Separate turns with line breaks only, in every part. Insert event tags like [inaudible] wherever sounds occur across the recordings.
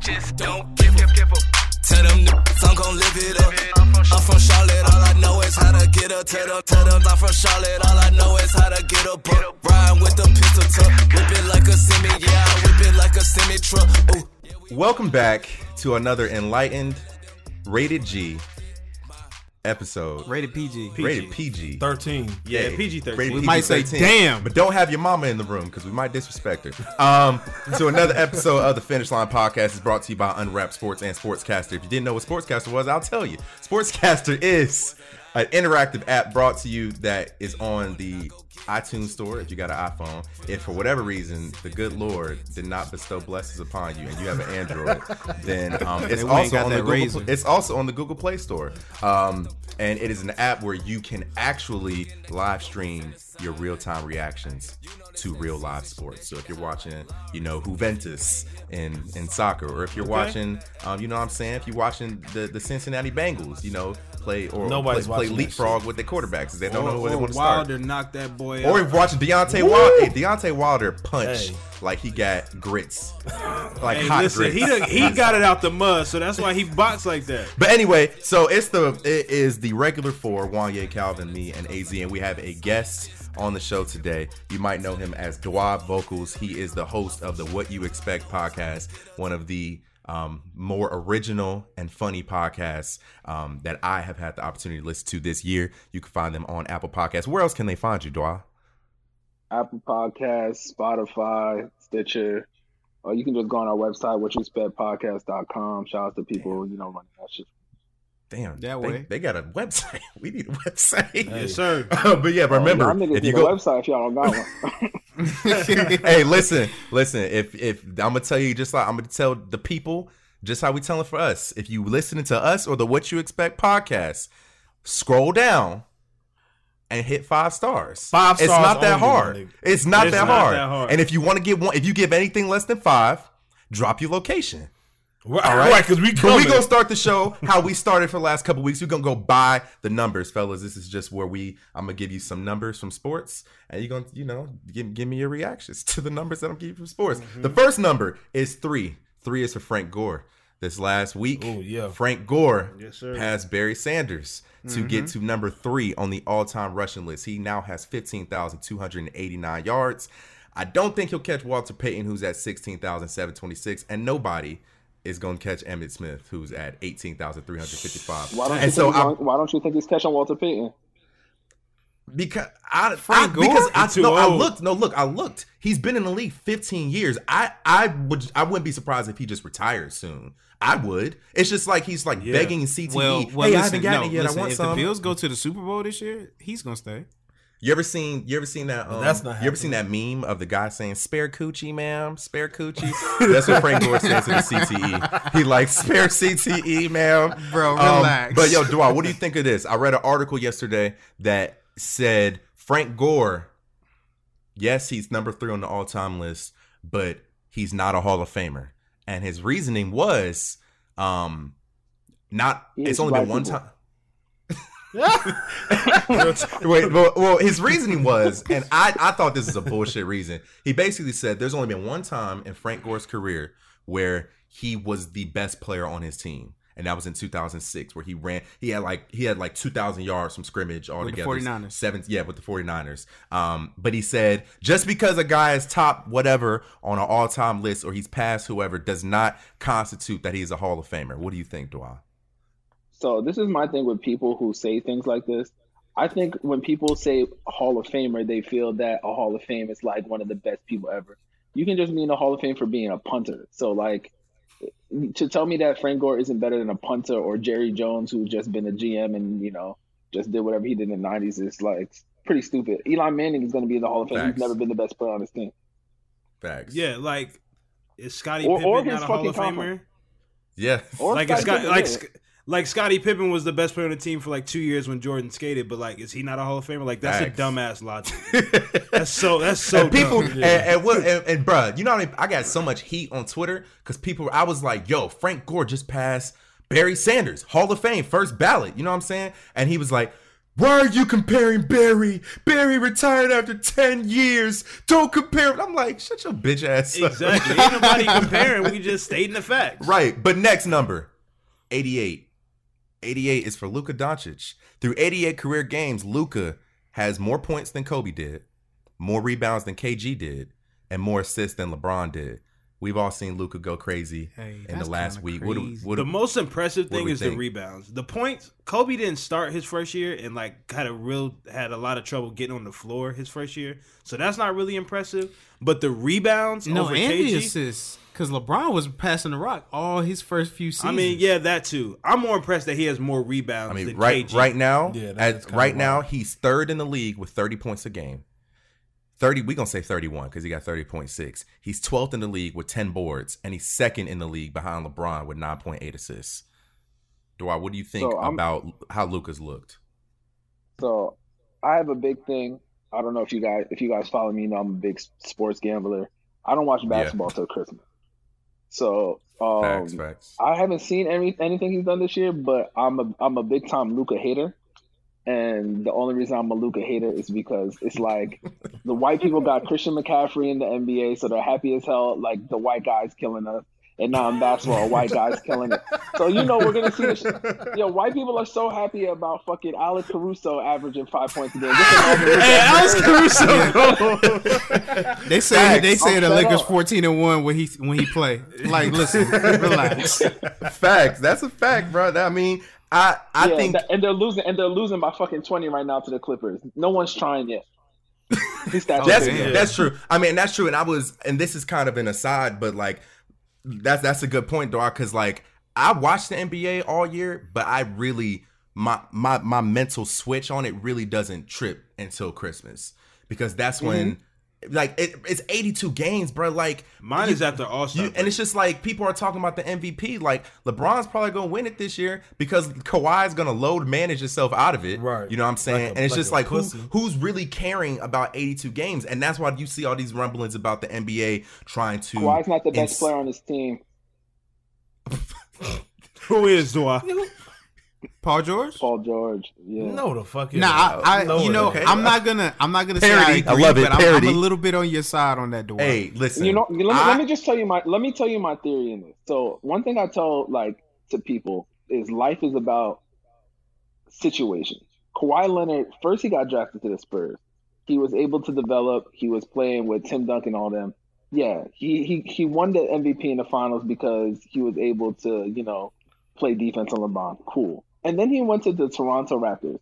Just don't give up. Give up. Tell them niggas I'm gon' live it up. I'm from Charlotte, all I know is how to get up. Tell them, tell them I'm from Charlotte, all I know is how to get up. Ride with the pistol tuck, whip it like a semi, yeah, I whip it like a semi truck.
Welcome back to another enlightened, rated G episode.
Rated PG.
Rated PG.
13. Yeah,
Hey,
PG 13.
rated
We might say,
PG-13.
"Damn."
but don't have your mama in the room because we might disrespect her. Um, so another episode of the Finish Line Podcast is brought to you by Unwrapped Sports and Sportscaster. If you didn't know what Sportscaster was, I'll tell you. Sportscaster is an interactive app brought to you that is on the iTunes store if you got an iPhone. If for whatever reason the good Lord did not bestow blessings upon you and you have an Android, [laughs] then um, it's
Then we ain't
also on the Google.
razor.
It's also on the Google Play Store. Um, and it is an app where you can actually live stream your real time reactions to real live sports. So if you're watching, you know, Juventus in, in soccer, or if you're watching, um, you know what I'm saying? If you're watching the, the Cincinnati Bengals, you know, play or
Nobody's
play, play leapfrog with their quarterbacks they don't know where they
Or
want to start.
Wilder knocked that boy
Or if watching Deontay Wilder, hey, Deontay Wilder punch
Hey.
like he got grits, [laughs] like
Hey,
hot
listen,
grits.
he done, he got it out the mud, so that's why he boxed like that.
But anyway, so it's the it is the regular four, Wanye, Calvin, me, and AZ, and we have a guest on the show today. You might know him as Dwab Vocals. He is the host of the What You Expect podcast, one of the um, more original and funny podcasts um, that I have had the opportunity to listen to this year. You can find them on Apple Podcasts. Where else can they find you, Dwa?
Apple Podcasts, Spotify, Stitcher. Or you can just go on our website, whatyouspektpodcast.com. Shout out to people, you know, running that shit.
Damn,
That
they,
way.
they got a website. [laughs] We need a website.
Yes, sir. [laughs]
Uh, but yeah, remember
y'all niggas
if you
a
go
website if y'all don't got one. [laughs]
hey, listen, listen. If if I'm gonna tell you just like I'm gonna tell the people just how we telling for us. If you listening to us or the What You Expect podcast, scroll down and hit five stars.
Five
It's
stars
not that hard.
nigga.
It's not,
It's
that,
not
hard.
that hard.
And if you want to give one, if you give anything less than five, drop your location.
Right,
All right,
right, because we
But
coming.
we gonna start the show how we started for the last couple weeks. We're gonna go by the numbers, fellas. This is just where we. I'm gonna give you some numbers from sports, and you're gonna, you know, give, give me your reactions [laughs] to the numbers that I'm giving you from sports.
Mm-hmm.
The first number is three. Three is for Frank Gore. This last week,
Oh, yeah.
Frank Gore
Yes, sir.
passed Barry Sanders to get to number three on the all-time rushing list. He now has 15,289 yards. I don't think he'll catch Walter Payton, who's at 16,726, and nobody is going to catch Emmitt Smith, who's at 18,355.
Why don't, you
and so
think he's
I,
why don't you think he's catching Walter Payton?
because I,
Frank
I
Gore?
because I,
He too
no, I looked no look I looked he's been in the league 15 years I I would I wouldn't be surprised if he just retires soon I would it's just like he's like
Yeah.
begging CTE
Well, well,
hey I haven't gotten
no,
it yet
listen,
I want
if
some
the Bills go to the Super Bowl this year, he's gonna stay.
You ever seen you ever seen that um,
That's not
you ever seen that meme of the guy saying spare coochie ma'am spare coochie [laughs] that's what Frank Gore says to the CTE he like spare CTE ma'am.
Bro,
Um,
relax.
but yo Dwa what do you think of this? I read an article yesterday that said Frank Gore yes he's number three on the all time list but he's not a Hall of Famer. And his reasoning was um not
He
it's only been one
people.
time [laughs] Wait, well, well, his reasoning was, and I, I thought this is a bullshit reason. He basically said there's only been one time in Frank Gore's career where he was the best player on his team, and that was in 2006, where he ran. He had like he had like 2,000 yards from scrimmage all altogether.
49ers.
Seven, yeah, with the 49ers. Um, but he said just because a guy is top whatever on an all time list or he's past whoever does not constitute that he's a Hall of Famer. What do you think, Dwa?
So this is my thing with people who say things like this. I think when people say Hall of Famer, they feel that a Hall of Fame is like one of the best people ever. You can just mean a Hall of Fame for being a punter. So like to tell me that Frank Gore isn't better than a punter or Jerry Jones who's just been a GM and you know just did whatever he did in the '90s is like pretty stupid. Eli Manning is going to be in the Hall of Fame.
Facts.
He's never been the best player on his team.
Facts.
Yeah, like is Scottie
Or- or
Pippen not a Hall of Famer?
conference.
Yeah.
Or
like
Scottie
Scott, like
yeah.
Sc- like Scottie Pippen was the best player on the team for like two years when Jordan skated, but like is he not a Hall of Famer? Like that's
Facts.
a dumbass logic. [laughs] That's so that's so
and people
dumb.
and, and what and, and bruh, you know what I, mean? I got so much heat on Twitter because people I was like, yo, Frank Gore just passed Barry Sanders, Hall of Fame, first ballot. You know what I'm saying? And he was like, Why are you comparing Barry? Barry retired after 10 years. Don't compare. I'm like, shut your bitch ass.
Exactly. Ain't nobody comparing. We just stating the facts.
Right. But next number 88. 88 is for Luka Doncic. Through 88 career games, Luka has more points than Kobe did, more rebounds than KG did, and more assists than LeBron did. We've all seen Luka go crazy
Hey,
in the last week. What do,
crazy.
what
The most impressive thing is
think?
the rebounds. The points. Kobe didn't start his first year and like had a real had a lot of trouble getting on the floor his first year. So that's not really impressive. But the rebounds
No,
over
and the assists because LeBron was passing the rock all his first few seasons.
I mean, yeah, that too. I'm more impressed that he has more rebounds
I mean,
than
right
KG.
right now,
Yeah, that
at,
is kinda
right now he's third in the league with 30 points a game. 30, we're gonna say 31 because he got 30.6. He's 12th in the league with 10 boards, and he's second in the league behind LeBron with 9.8 assists. Dwight, what do you think
So,
about how Luka's looked?
So I have a big thing. I don't know if you guys if you guys follow me, you know I'm a big sports gambler. I don't watch basketball till Christmas. So um,
Facts, facts.
I haven't seen any anything he's done this year, but I'm a I'm a big time Luka hater. And the only reason I'm a Luka hater is because it's like the white people got Christian McCaffrey in the NBA, so they're happy as hell. Like the white guys killing us, and now in basketball, white guys killing it. So you know we're gonna see this. Yo, white people are so happy about fucking Alex Caruso averaging five points a game. Just imagine Luka
Hey, Alex
Caruso.
Caruso. [laughs]
they say they say
I'm
the Lakers
up.
fourteen and one when he when he play. Like, listen, relax. [laughs]
facts. That's a fact, bro. That- I mean, I I
yeah,
think
that- and they're losing, and they're losing by fucking twenty right now to the Clippers. No one's trying yet. [laughs] These stats are
that's
big.
that's true. I mean, that's true. And I was, and this is kind of an aside, but like, that's that's a good point, dog. Because like, I watched the NBA all year, but I really my my my mental switch on it really doesn't trip until Christmas because that's when. Mm-hmm. Like it, it's 82 games, bro. Like
Mine
you-
is after All Star.
and it's just like people are talking about the MVP. Like LeBron's probably gonna win it this year because Kawhi's gonna load manage himself out of it.
Right.
You know what I'm saying?
Like a-
and it's
like
just
a
like who, who's really caring about 82 games, and that's why you see all these rumblings about the NBA trying to.
Kawhi's not the best
ins-
player on his team. [laughs]
Who is do I?
Paul George.
Paul George. Yeah.
No, the fuck.
Nah, I, I
No,
you know,
okay.
I'm not gonna, I'm not gonna say I
Parody. I
agree,
love it,
but I'm, I'm a little bit on your side on that, Dwight.
Hey, listen.
You know, let me,
I-
let me just tell you my let me tell you my theory in this. So one thing I tell like to people is life is about situations. Kawhi Leonard first he got drafted to the Spurs. He was able to develop. He was playing with Tim Duncan, all them. Yeah, he he he won the MVP in the finals because he was able to you know play defense on LeBron. Cool. And then he went to the Toronto Raptors.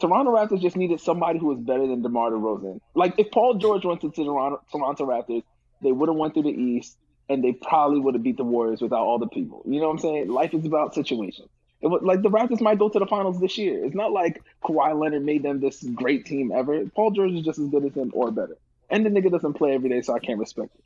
Toronto Raptors just needed somebody who was better than DeMar DeRozan. Like if Paul George went to the Toronto, Toronto Raptors, they would have went through the East and they probably would have beat the Warriors without all the people. You know what I'm saying? Life is about situations. It was, like the Raptors might go to the finals this year. It's not like Kawhi Leonard made them this great team ever. Paul George is just as good as him or better. And the nigga doesn't play every day, so I can't respect it.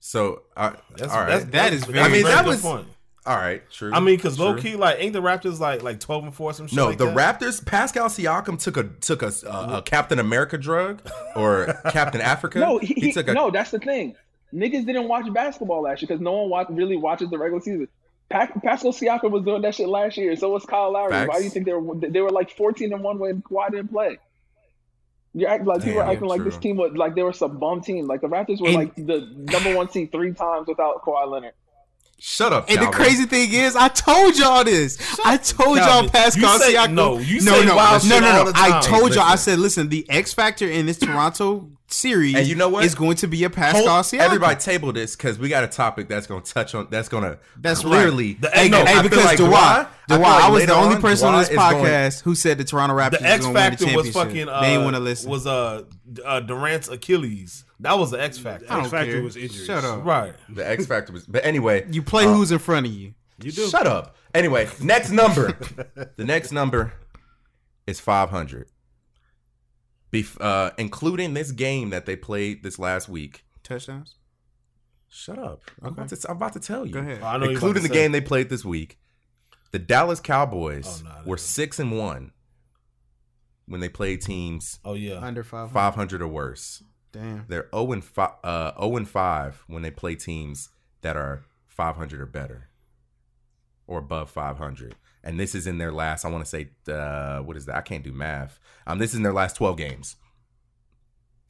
so, uh,
That's,
all right.
that's,
That is very-
a
I mean, that
good
was-
point.
All right. True.
I mean, because low key, like, ain't the Raptors like like twelve and four some shit?
No,
like
the
that?
Raptors. Pascal Siakam took a took a, a, a Captain America drug or [laughs] Captain Africa.
No, he, he-
took a
no, that's the thing. Niggas didn't watch basketball last year because no one watch, really watches the regular season. Pa- Pascal Siakam was doing that shit last year. So was Kyle Lowry.
Facts.
Why do you think they were they were like fourteen and one when Kawhi didn't play? You're acting like people are acting like this team was like they were some bum team. Like the Raptors were
And-
like the number one seed three times without Kawhi Leonard.
Shut up.
And the crazy thing is, I told y'all this. I told y'all
Calvin,
Pascal
you say-
Siakam.
no, you
no,
say
no,
wild
no, no, no. I told y'all. I said, listen, the X factor in this Toronto series,
And you know what?
is going to be a Pascal
Hold-
Siakam.
everybody table this because we got a topic that's going to touch on. That's going to
That's
clearly.
right.
The-
Hey,
no,
hey, because
like
Dwight,
Dwight- I
Dwight, I, was the only
on,
person on this
is going-
podcast who said the Toronto Raptors
The X
going to win the
factor was fucking. Uh,
they ain't want to listen.
Was uh, uh Durant's Achilles. That was the X factor.
I
X factor was injuries.
Shut up.
Right.
The X factor was. But anyway,
You play who's in front of you.
You do.
Shut up. Anyway, next number. [laughs] the next number is 500. Bef- uh, including this game that they played this last week.
Touchdowns.
Shut up. I'm, about to, I'm about to tell you.
Go ahead.
I know you're
Including the
say.
game they played this week, the Dallas Cowboys
Oh, no,
were six and one when they play teams
Oh yeah.
Under five.
500 or worse.
Damn.
They're 0 and 5, uh, 0 and 5 when they play teams that are 500 or better. or above 500. And this is in their last, I want to say, uh, what is that? I can't do math. Um, this is in their last 12 games.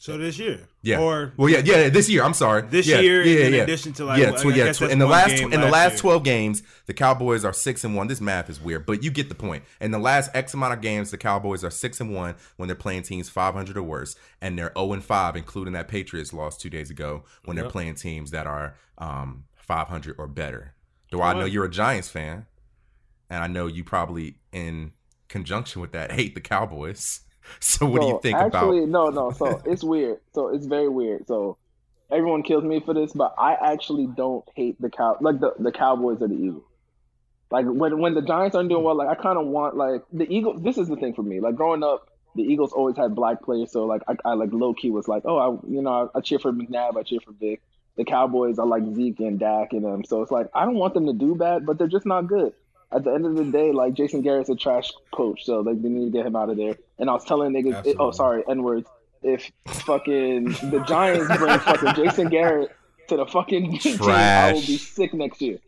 So this year,
Yeah.
or
well, yeah, yeah. This year, I'm sorry.
This
yeah,
year,
yeah,
in
yeah.
addition to, like,
yeah, tw- yeah. in the last in the
last.
12 games, the Cowboys are six and one. This math is weird, but you get the point. In the last X amount of games, the Cowboys are six and one when they're playing teams 500 or worse, and they're 0 and five, including that Patriots loss two days ago when they're playing teams that are um, 500 or better. Do I know you're a Giants fan, and I know you probably in conjunction with that hate the Cowboys. [laughs] So what do you think
actually,
about?
no, no. So it's weird. So it's very weird. So everyone kills me for this, but I actually don't hate the cow like the, the Cowboys or the Eagles. Like when when the Giants aren't doing well, like I kind of want like the Eagles. This is the thing for me. Like growing up, the Eagles always had black players, so like I, I like low key was like, oh, I you know I, I cheer for McNabb, I cheer for Vic. The Cowboys, I like Zeke and Dak and them. So it's like I don't want them to do bad, but they're just not good. At the end of the day, like Jason Garrett's a trash coach, so like they need to get him out of there. And I was telling niggas, oh sorry, N words. If fucking the Giants bring fucking Jason Garrett to the fucking [laughs] team, I will be sick next year.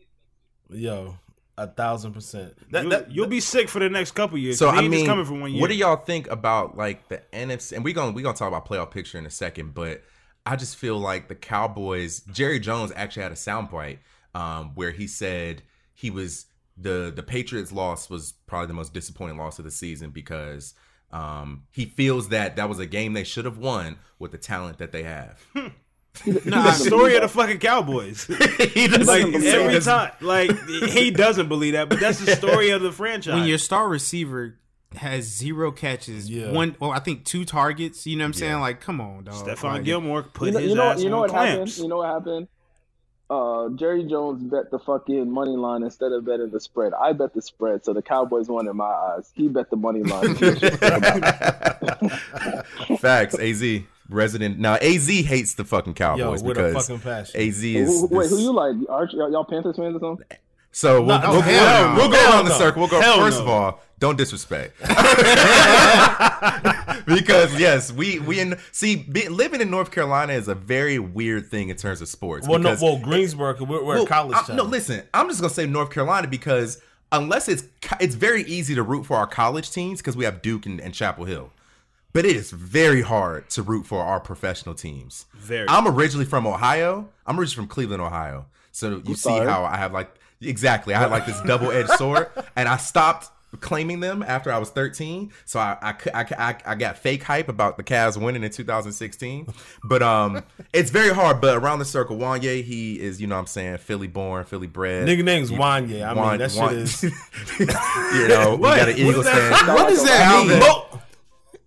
Yo, a thousand percent. That,
you'll,
that,
you'll be sick for the next couple years.
So I
ain't just
mean,
coming for one year.
what do y'all think about like the NFC? And we're gonna we gonna talk about playoff picture in a second, but I just feel like the Cowboys. Jerry Jones actually had a soundbite um, where he said he was the the Patriots loss was probably the most disappointing loss of the season because um, he feels that that was a game they should have won with the talent that they have. [laughs]
the story of the fucking Cowboys. [laughs]
he doesn't
like
believe
every
that.
time, like he doesn't believe that, but that's the story of the franchise.
when your star receiver has zero catches,
Yeah.
one well, I think two targets. You know what I'm saying?
Yeah.
Like, come on, dog.
Stephon
Like,
Gilmore put
You know,
his
you know,
ass
you know
on
what happened?
clamps.
You know what happened? Uh, Jerry Jones bet the fucking money line instead of betting the spread. I bet the spread, so the Cowboys won in my eyes. He bet the money line. [laughs]
Facts. Az resident. Now Az hates the fucking
yo,
Cowboys
with a
because
fucking passion.
Az is.
Wait, who you like? Arch, y'all y'all Panthers fans or something?
So we'll,
No,
we'll,
hell
we'll,
no.
we'll go
Hell
around the circle. We'll go
Hell
first
no.
of all. Don't disrespect, [laughs] because yes, we we in see be, living in North Carolina is a very weird thing in terms of sports.
well, no,
because-
well, Greensboro, we're, we're
well,
a college
I-
town.
no, listen, I'm just gonna say North Carolina because unless it's it's very easy to root for our college teams because we have Duke and, and Chapel Hill, but it is very hard to root for our professional teams.
Very.
I'm originally from Ohio. I'm originally from Cleveland, Ohio. So you see
sorry.
how I have like exactly I had like this double edged sword, and I stopped claiming them after I was 13. So I I, I I I got fake hype about the Cavs winning in 2016. But um, it's very hard. But around the circle, Wanye, he is you know what I'm saying Philly born, Philly bred.
Nigga name's Wanye. I mean,
Wan-
that
Wan-
shit is [laughs]
you know, we got an Eagles fan.
What does that mean?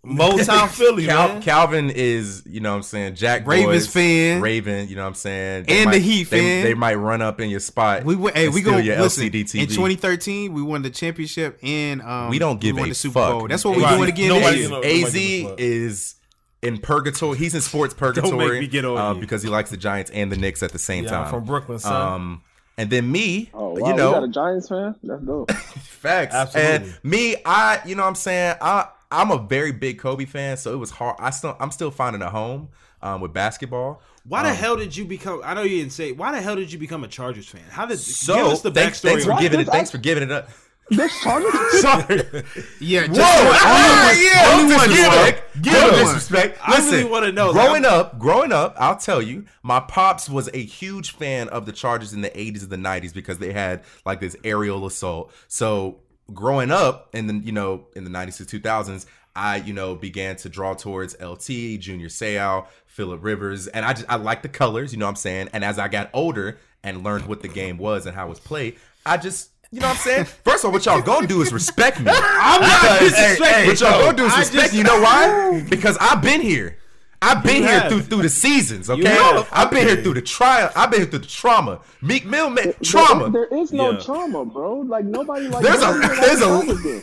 Mo- Motown [laughs] Philly,
Cal-
man.
Calvin is, you know what I'm saying, Jack
Ravens
Boys,
fan.
Raven, you know what I'm saying?
And the Heat
they,
fan.
They might run up in your spot.
We went. Hey,
and
we go.
your
Listen,
LCD TV.
in 2013, we won the championship, and um,
We don't give
we won
a
the Super
fuck.
Bowl. That's what we're
Right.
doing again
Nobody-
this
AZ
nobody gives a fuck.
is in purgatory. He's in sports
make
purgatory
me get on
uh,
you.
because he likes the Giants and the Knicks at the same
Yeah,
time.
I'm from Brooklyn, son.
Um, and then me,
Oh wow,
you know,
got a Giants fan? That's dope. [laughs]
Facts.
Absolutely.
And me, I, you know what I'm saying? I I'm a very big Kobe fan, so it was hard. I still I'm still finding a home um, with basketball.
Why the
Um,
hell did you become? I know you didn't say. Why the hell did you become a Chargers fan? How did?
So
give us the
thanks,
backstory.
thanks for giving it.
What?
Thanks for giving it up.
This Chargers? [laughs]
Sorry. [laughs]
Yeah, just
Whoa! Ah, yeah,
only
don't
one,
disrespect.
Mark.
Don't
Only
disrespect.
I really wanna know, like,
Growing up, growing up, I'll tell you, my pops was a huge fan of the Chargers in the 80s and the 90s because they had like this aerial assault. So growing up, and then you know, in the 90s to 2000s, I you know began to draw towards LT, Junior Seau, Philip Rivers, and I just I like the colors. You know what I'm saying? And as I got older and learned what the game was and how it was played, I just you know what I'm saying? First of all, what y'all gonna do is respect me. [laughs] I'm
not disrespecting
What y'all gonna do is respect
just-
You know why? [laughs] Because I've been here. I've been
You
here
have.
through through the seasons, okay?
have.
I've been here through the trial. I've been here through the trauma. Meek Mill, man, trauma.
There, there is no
Yeah.
trauma, bro. Like nobody like.
There's a-
nobody like
there's a-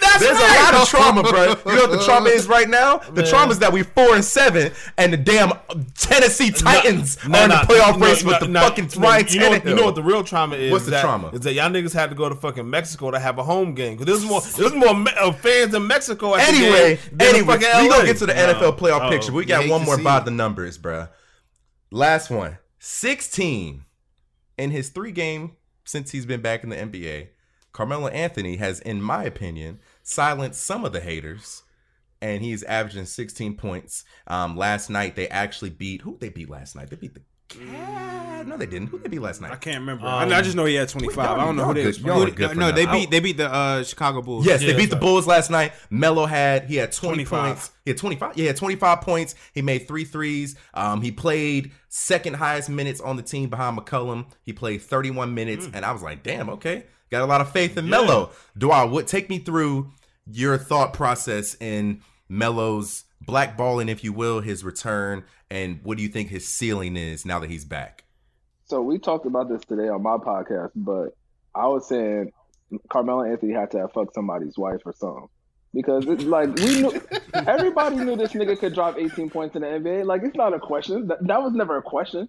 Chargers do.
There's a lot of trauma, bro. You know what the trauma is right now? The trauma is that we four and seven, and the damn Tennessee Titans
No,
are in the
no,
playoff
no,
race
no,
with the
no,
fucking
no,
Ryan
you know, what- you know what the real trauma is?
What's the
that-
trauma?
Is that y'all niggas had to go to fucking Mexico to have a home game because there's more there's more me- uh, fans in Mexico. At
Anyway,
the game than
anyway, we gonna get to the NFL playoff
Oh,
picture. We got one more
see
about the numbers, bro. Last one. 16 in his three game since he's been back in the NBA. Carmelo Anthony has, in my opinion, silenced some of the haters. And he's averaging 16 points. Um, last night they actually beat who they beat last night? They beat the Cavs. No, they didn't. Who they beat last night?
I can't remember. I, know- I just know he had 25. I don't know who
y'all
they
good-
was
y'all
playing.
are good
no, they beat they beat the uh, Chicago Bulls.
Yes, they beat the Bulls last night. Melo had he had 20
25.
points. He had 25. Yeah, he had 25 points. He made three threes. Um, he played second highest minutes on the team behind McCollum. He played 31 minutes,
Hmm.
and I was like, damn, okay. Got a lot of faith in Melo. Dwyer, what take me through your thought process in Melo's blackballing, if you will, his return, and what do you think his ceiling is now that he's back?
So we talked about this today on my podcast, but I was saying Carmelo Anthony had to have fucked somebody's wife or something. Because it's like we knew [laughs] everybody knew this nigga could drop 18 points in the NBA. Like it's not a question. That, that was never a question.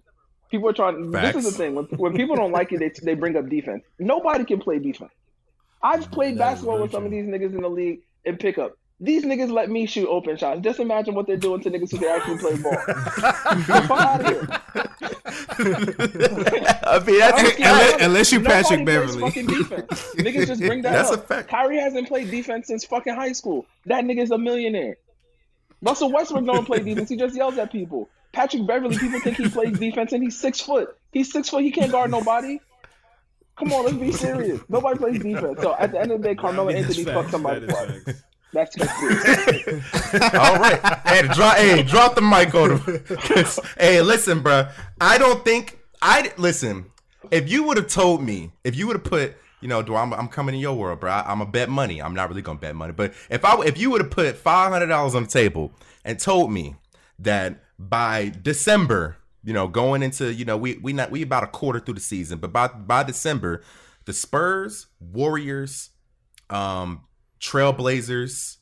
People are trying this is the thing. When, when people don't like you, they they bring up defense. Nobody can play defense. I've played
That
basketball with some of these niggas in the league and pick up. These niggas let me shoot open shots. Just imagine what they're doing to niggas who can actually play ball. Get the fuck out of here.
I mean, that's
Unless- unless you Patrick Beverley.
Fucking defense. Niggas just bring that
That's
up.
a fact.
Kyrie hasn't played defense since fucking high school. That nigga's a millionaire. Russell Westbrook don't play defense. He just yells at people. Patrick Beverley, people think he plays defense and he's six foot. He's six foot. He can't guard nobody. Come on, let's be serious. Nobody plays defense. So at the end of the day, Carmelo
I mean, that's
Anthony
facts.
fucked somebody's
That is
wife.
facts.
That's conspiracy. [laughs]
All right. Hey, drop, hey, drop the mic on him. 'Cause, [laughs] hey, listen, bro. I don't think I listen. If you would have told me, if you would have put, you know, do I'm, I'm coming in your world, bro. I'm a bet money. I'm not really gonna bet money, but if I if you would have put five hundred dollars on the table and told me that by December, you know, going into, you know, we we not we about a quarter through the season, but by by December, the Spurs, Warriors, um, Trailblazers,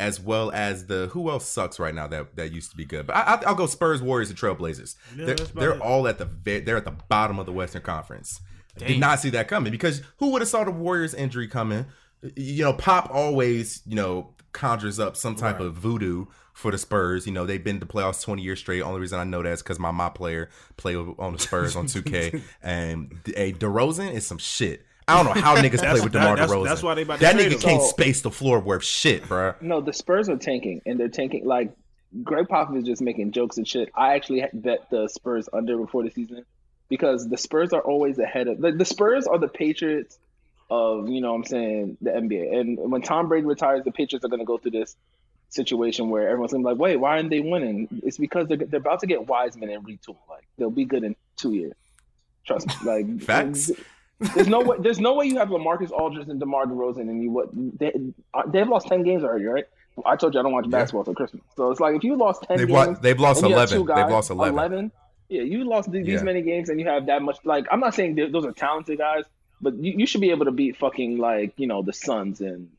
as well as the who else sucks right now that that used to be good. But I, I, I'll go Spurs, Warriors, and Trailblazers.
Yeah,
they're they're
it.
all at the they're at the bottom of the Western Conference. Did not see that coming because who would have saw the Warriors injury coming? You know, Pop always you know conjures up some type of voodoo for the Spurs. You know, they've been to playoffs twenty years straight. Only reason I know that is because my my player played on the Spurs on two K, [laughs] and a DeRozan is some shit. I don't know how niggas play with
that-
DeMar
that's-
DeRozan.
that's why they about
that nigga
him.
can't
So-
space the floor worth shit, bro.
No, the Spurs are tanking, and they're tanking like Gregg Popovich is just making jokes and shit. I actually bet the Spurs under before the season because the Spurs are always ahead of the, the Spurs are the Patriots of you know what I'm saying the NBA. And when Tom Brady retires, the Patriots are going to go through this situation where everyone's gonna be like, wait, why aren't they winning? It's because they're they're about to get Wiseman and retool. Like they'll be good in two years. Trust me. Like [laughs]
Facts.
There's no way. There's no way you have LaMarcus Aldridge and DeMar DeRozan, and you what? They, uh, they've lost ten games already, right? I told you I don't watch basketball till Christmas, so it's like if you lost ten
They've
games,
wa- they've lost
and you have
11.
two
They've lost 11.
11 Yeah, you lost these
Yeah.
many games, and you have that much. Like, I'm not saying those are talented guys, but you, you should be able to beat fucking like you know the Suns and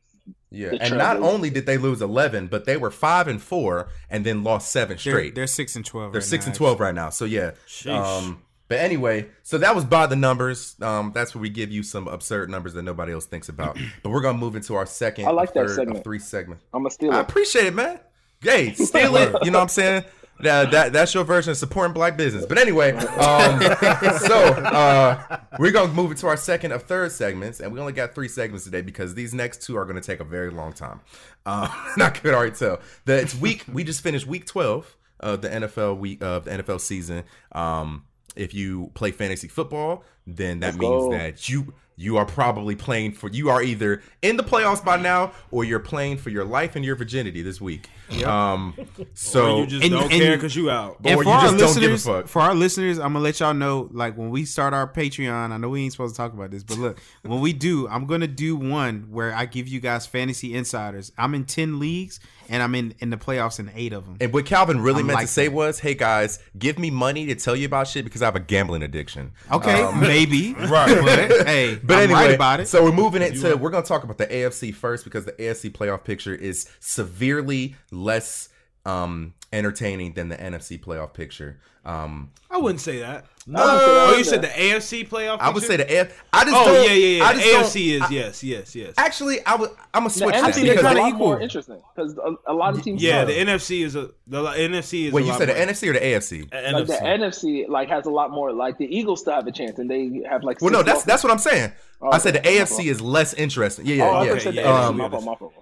Yeah,
the
and not only did they lose eleven, but they were five and four, and then lost seven straight. They're,
they're six and twelve. right
six
now,
and twelve right now. So yeah. Um, but anyway, so that was by the numbers. Um, that's where we give you some absurd numbers that nobody else thinks about. [clears throat] but we're gonna move into our second,
I like
of
that segment.
of three segments.
I'm gonna steal
I appreciate it, man. Hey, steal it. [laughs] You know what I'm saying? That, that that's your version of supporting black business. But anyway, um, [laughs] so uh, we're gonna move into our second of third segments, and we only got three segments today because these next two are gonna take a very long time. Uh, [laughs] not could already tell. The it's week. We just finished week 12 of the NFL week of the NFL season. Um, if you play fantasy football, then that
Let's
means
go.
that you you are probably playing for you are either in the playoffs by now or you're playing for your life and your virginity this week. Um, [laughs] so
or you just
and-
don't
and-
care because you out.
And
Or
for
you
our
just don't give a
listeners,
fuck.
for our listeners, I'm gonna let y'all know. Like when we start our Patreon, I know we ain't supposed to talk about this, but look, [laughs] when we do, I'm gonna do one where I give you guys fantasy insiders. I'm in ten leagues, and I'm in in the playoffs in eight of them.
And what Calvin really
I'm
meant
like
to say
that.
was, "Hey guys, give me money to tell you about shit because I have a gambling addiction."
Okay,
Um, [laughs]
maybe, [laughs]
Right. [laughs]
But hey,
But
I'm
anyway,
right about it.
so we're moving into we're going to talk about the AFC first because the AFC playoff picture is severely less um entertaining than the NFC playoff picture. Um
I wouldn't say that. Oh, you said the AFC playoff.
I would say the AF. I just
Oh
don't,
yeah, yeah, yeah.
I
The
just don't-
AFC is
I-
yes, yes, yes.
Actually, I would. I'm gonna
The
switch that
NFC
they're
is a
because
kinda
lot more
equal.
interesting because a, a lot of teams.
yeah, the NFC is a the NFC is.
wait,
a
you
lot
said the NFC or the AFC?
like the NFC like has a lot more. Like the Eagles still have a chance, and they have like.
Well, no, that's
losses.
that's what I'm saying.
Oh,
I said the. AFC is less interesting. Yeah, yeah,
Oh, I
yeah.
thought you said the
yeah,
AFC.
Um,
My fault, my fault.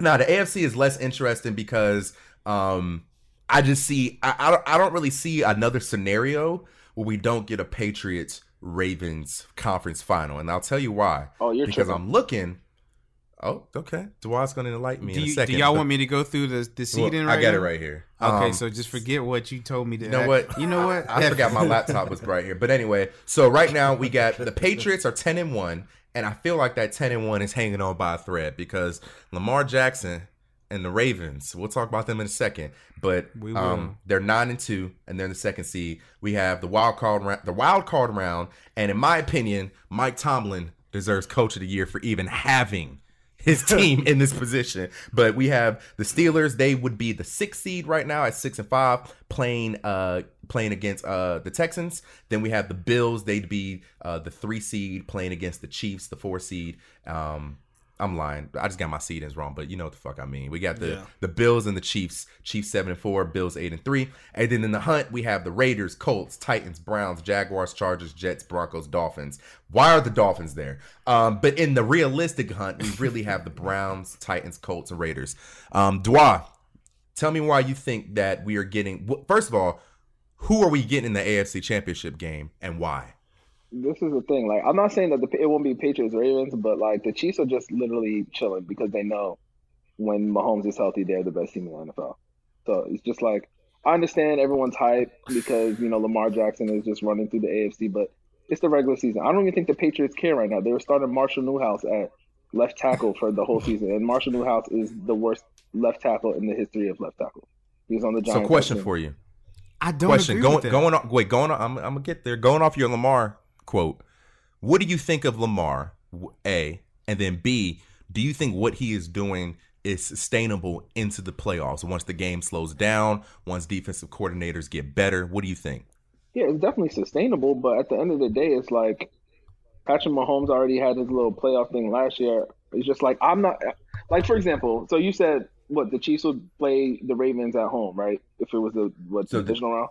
No, the AFC is less interesting because um, I just see I, I don't I don't really see another scenario where we don't get a Patriots Ravens conference final, and I'll tell you why.
Oh, you're
because
tripping.
I'm looking. Oh, okay. Dwight's going to enlighten me
Do,
in a
you,
second.
do y'all
but-
want me to go through the the
well,
seeding right
I got
now?
it right here.
Okay,
Um,
so just forget what you told me to.
You know what?
You know what?
I forgot my laptop was right here. But anyway, so right now we got the Patriots are 10 and 1, and I feel like that 10 and 1 is hanging on by a thread because Lamar Jackson and the Ravens, we'll talk about them in a second, but um, they're 9 and 2 and they're in the second seed. We have the wild card round, the wild card round, and in my opinion, Mike Tomlin deserves coach of the year for even having his [laughs] team in this position. But we have the Steelers. They would be the sixth seed right now at six and five, playing uh playing against uh the Texans. Then we have the Bills. They'd be uh the three seed playing against the Chiefs, the four seed. Um I'm lying. I just got my seedings wrong, but you know what the fuck I mean. We got the
Yeah.
the Bills and the Chiefs. Chiefs seven and four, Bills eight and three. And then in the hunt, we have the Raiders, Colts, Titans, Browns, Jaguars, Chargers, Jets, Broncos, Dolphins. Why are the Dolphins there? Um, but in the realistic hunt, we really [laughs] have the Browns, Titans, Colts, and Raiders. Um, Dwa, tell me why you think that we are getting. First of all, who are we getting in the AFC Championship game, and why?
This is the thing. Like, I'm not saying that the, it won't be Patriots Ravens, but like the Chiefs are just literally chilling because they know when Mahomes is healthy, they're the best team in the NFL. So it's just like I understand everyone's hype because you know Lamar Jackson is just running through the AFC, but it's the regular season. I don't even think the Patriots care right now. They were starting Marshall Newhouse at left tackle for the whole season, and Marshall Newhouse is the worst left tackle in the history of left tackle. He's on the Giants.
So, question
team.
for you.
I don't
question
agree
going
with that.
going on wait going on I'm, I'm gonna get there going off your lamar quote what do you think of lamar A. and then b do you think what he is doing is sustainable into the playoffs once the game slows down once defensive coordinators get better what do you think
Yeah, it's definitely sustainable, but at the end of the day, it's like Patrick Mahomes already had his little playoff thing last year. It's just like I'm not like for example, so you said what the Chiefs would play the Ravens at home, right? If it was the what
So the-
divisional round.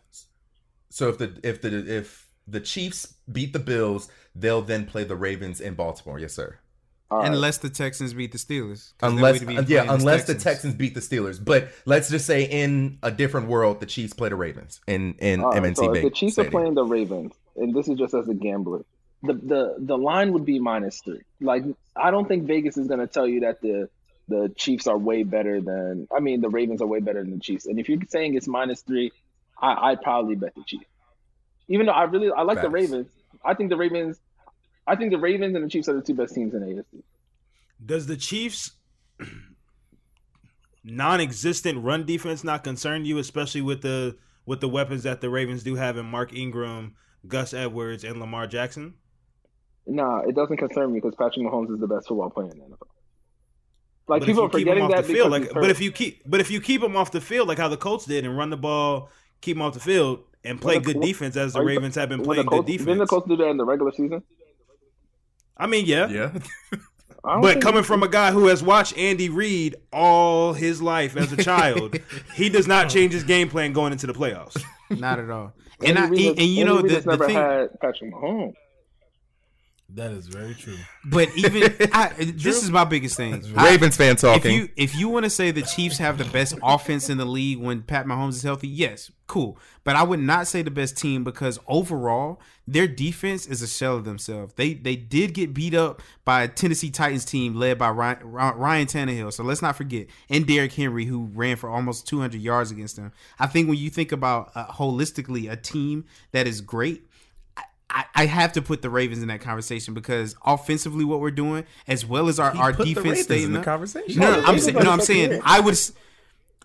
so if the if the if the chiefs beat the bills they'll then play the ravens in baltimore yes sir
All right.
Unless the Texans beat the Steelers.
unless
be
uh, yeah
playing the
unless the texans beat the steelers but let's just say in a different world the chiefs play the ravens in in
All right,
mnt
so if the Chiefs
Stadium.
are playing the Ravens, and this is just as a gambler, the the the line would be minus three. Like I don't think Vegas is going to tell you that the the Chiefs are way better than. I mean, the Ravens are way better than the Chiefs. And if you're saying it's minus three, I, I'd probably bet the Chiefs. Even though I really I like the Ravens, I think the Ravens, I think the Ravens and the Chiefs are the two best teams in the AFC.
Does the Chiefs' [clears throat] non-existent run defense not concern you, especially with the with the weapons that the Ravens do have in Mark Ingram, Gus Edwards, and Lamar Jackson?
Nah, it doesn't concern me because Patrick Mahomes is the best football player in the NFL. Like
But
people are forgetting that
field, like, but if you keep, but if you keep him off the field, like how the Colts did, and run the ball, keep him off the field, and play
Well, the-
good defense as the
are you-
Ravens have been playing
the
good defense.
Didn't the Colts do that in the regular season?
I mean, yeah,
yeah [laughs]
But coming from a guy who has watched Andy Reid all his life as a child, [laughs] he does not change his game plan going into the playoffs.
Not at all. And I,
Andy Reid
and,
has-
and you
Andy
know
Reid
the,
has
the
never
thing,
had Patrick Mahomes.
That is very true.
but even [laughs] I, this is my biggest thing. I-
ravens fan
if
talking
you if you want to say the Chiefs have the best offense in the league when Pat Mahomes is healthy, yes, cool. But I would not say the best team because overall their defense is a shell of themselves. They they did get beat up by a Tennessee Titans team led by Ryan, Ryan Tannehill. So let's not forget and Derrick Henry who ran for almost 200 yards against them. I think when you think about uh, holistically a team that is great. I, I have to put the Ravens in that conversation because offensively, what we're doing, as well as our, our
put the
defense
Ravens in the conversation.
No, no, I'm
Ravens
saying, no, I'm saying I would, s-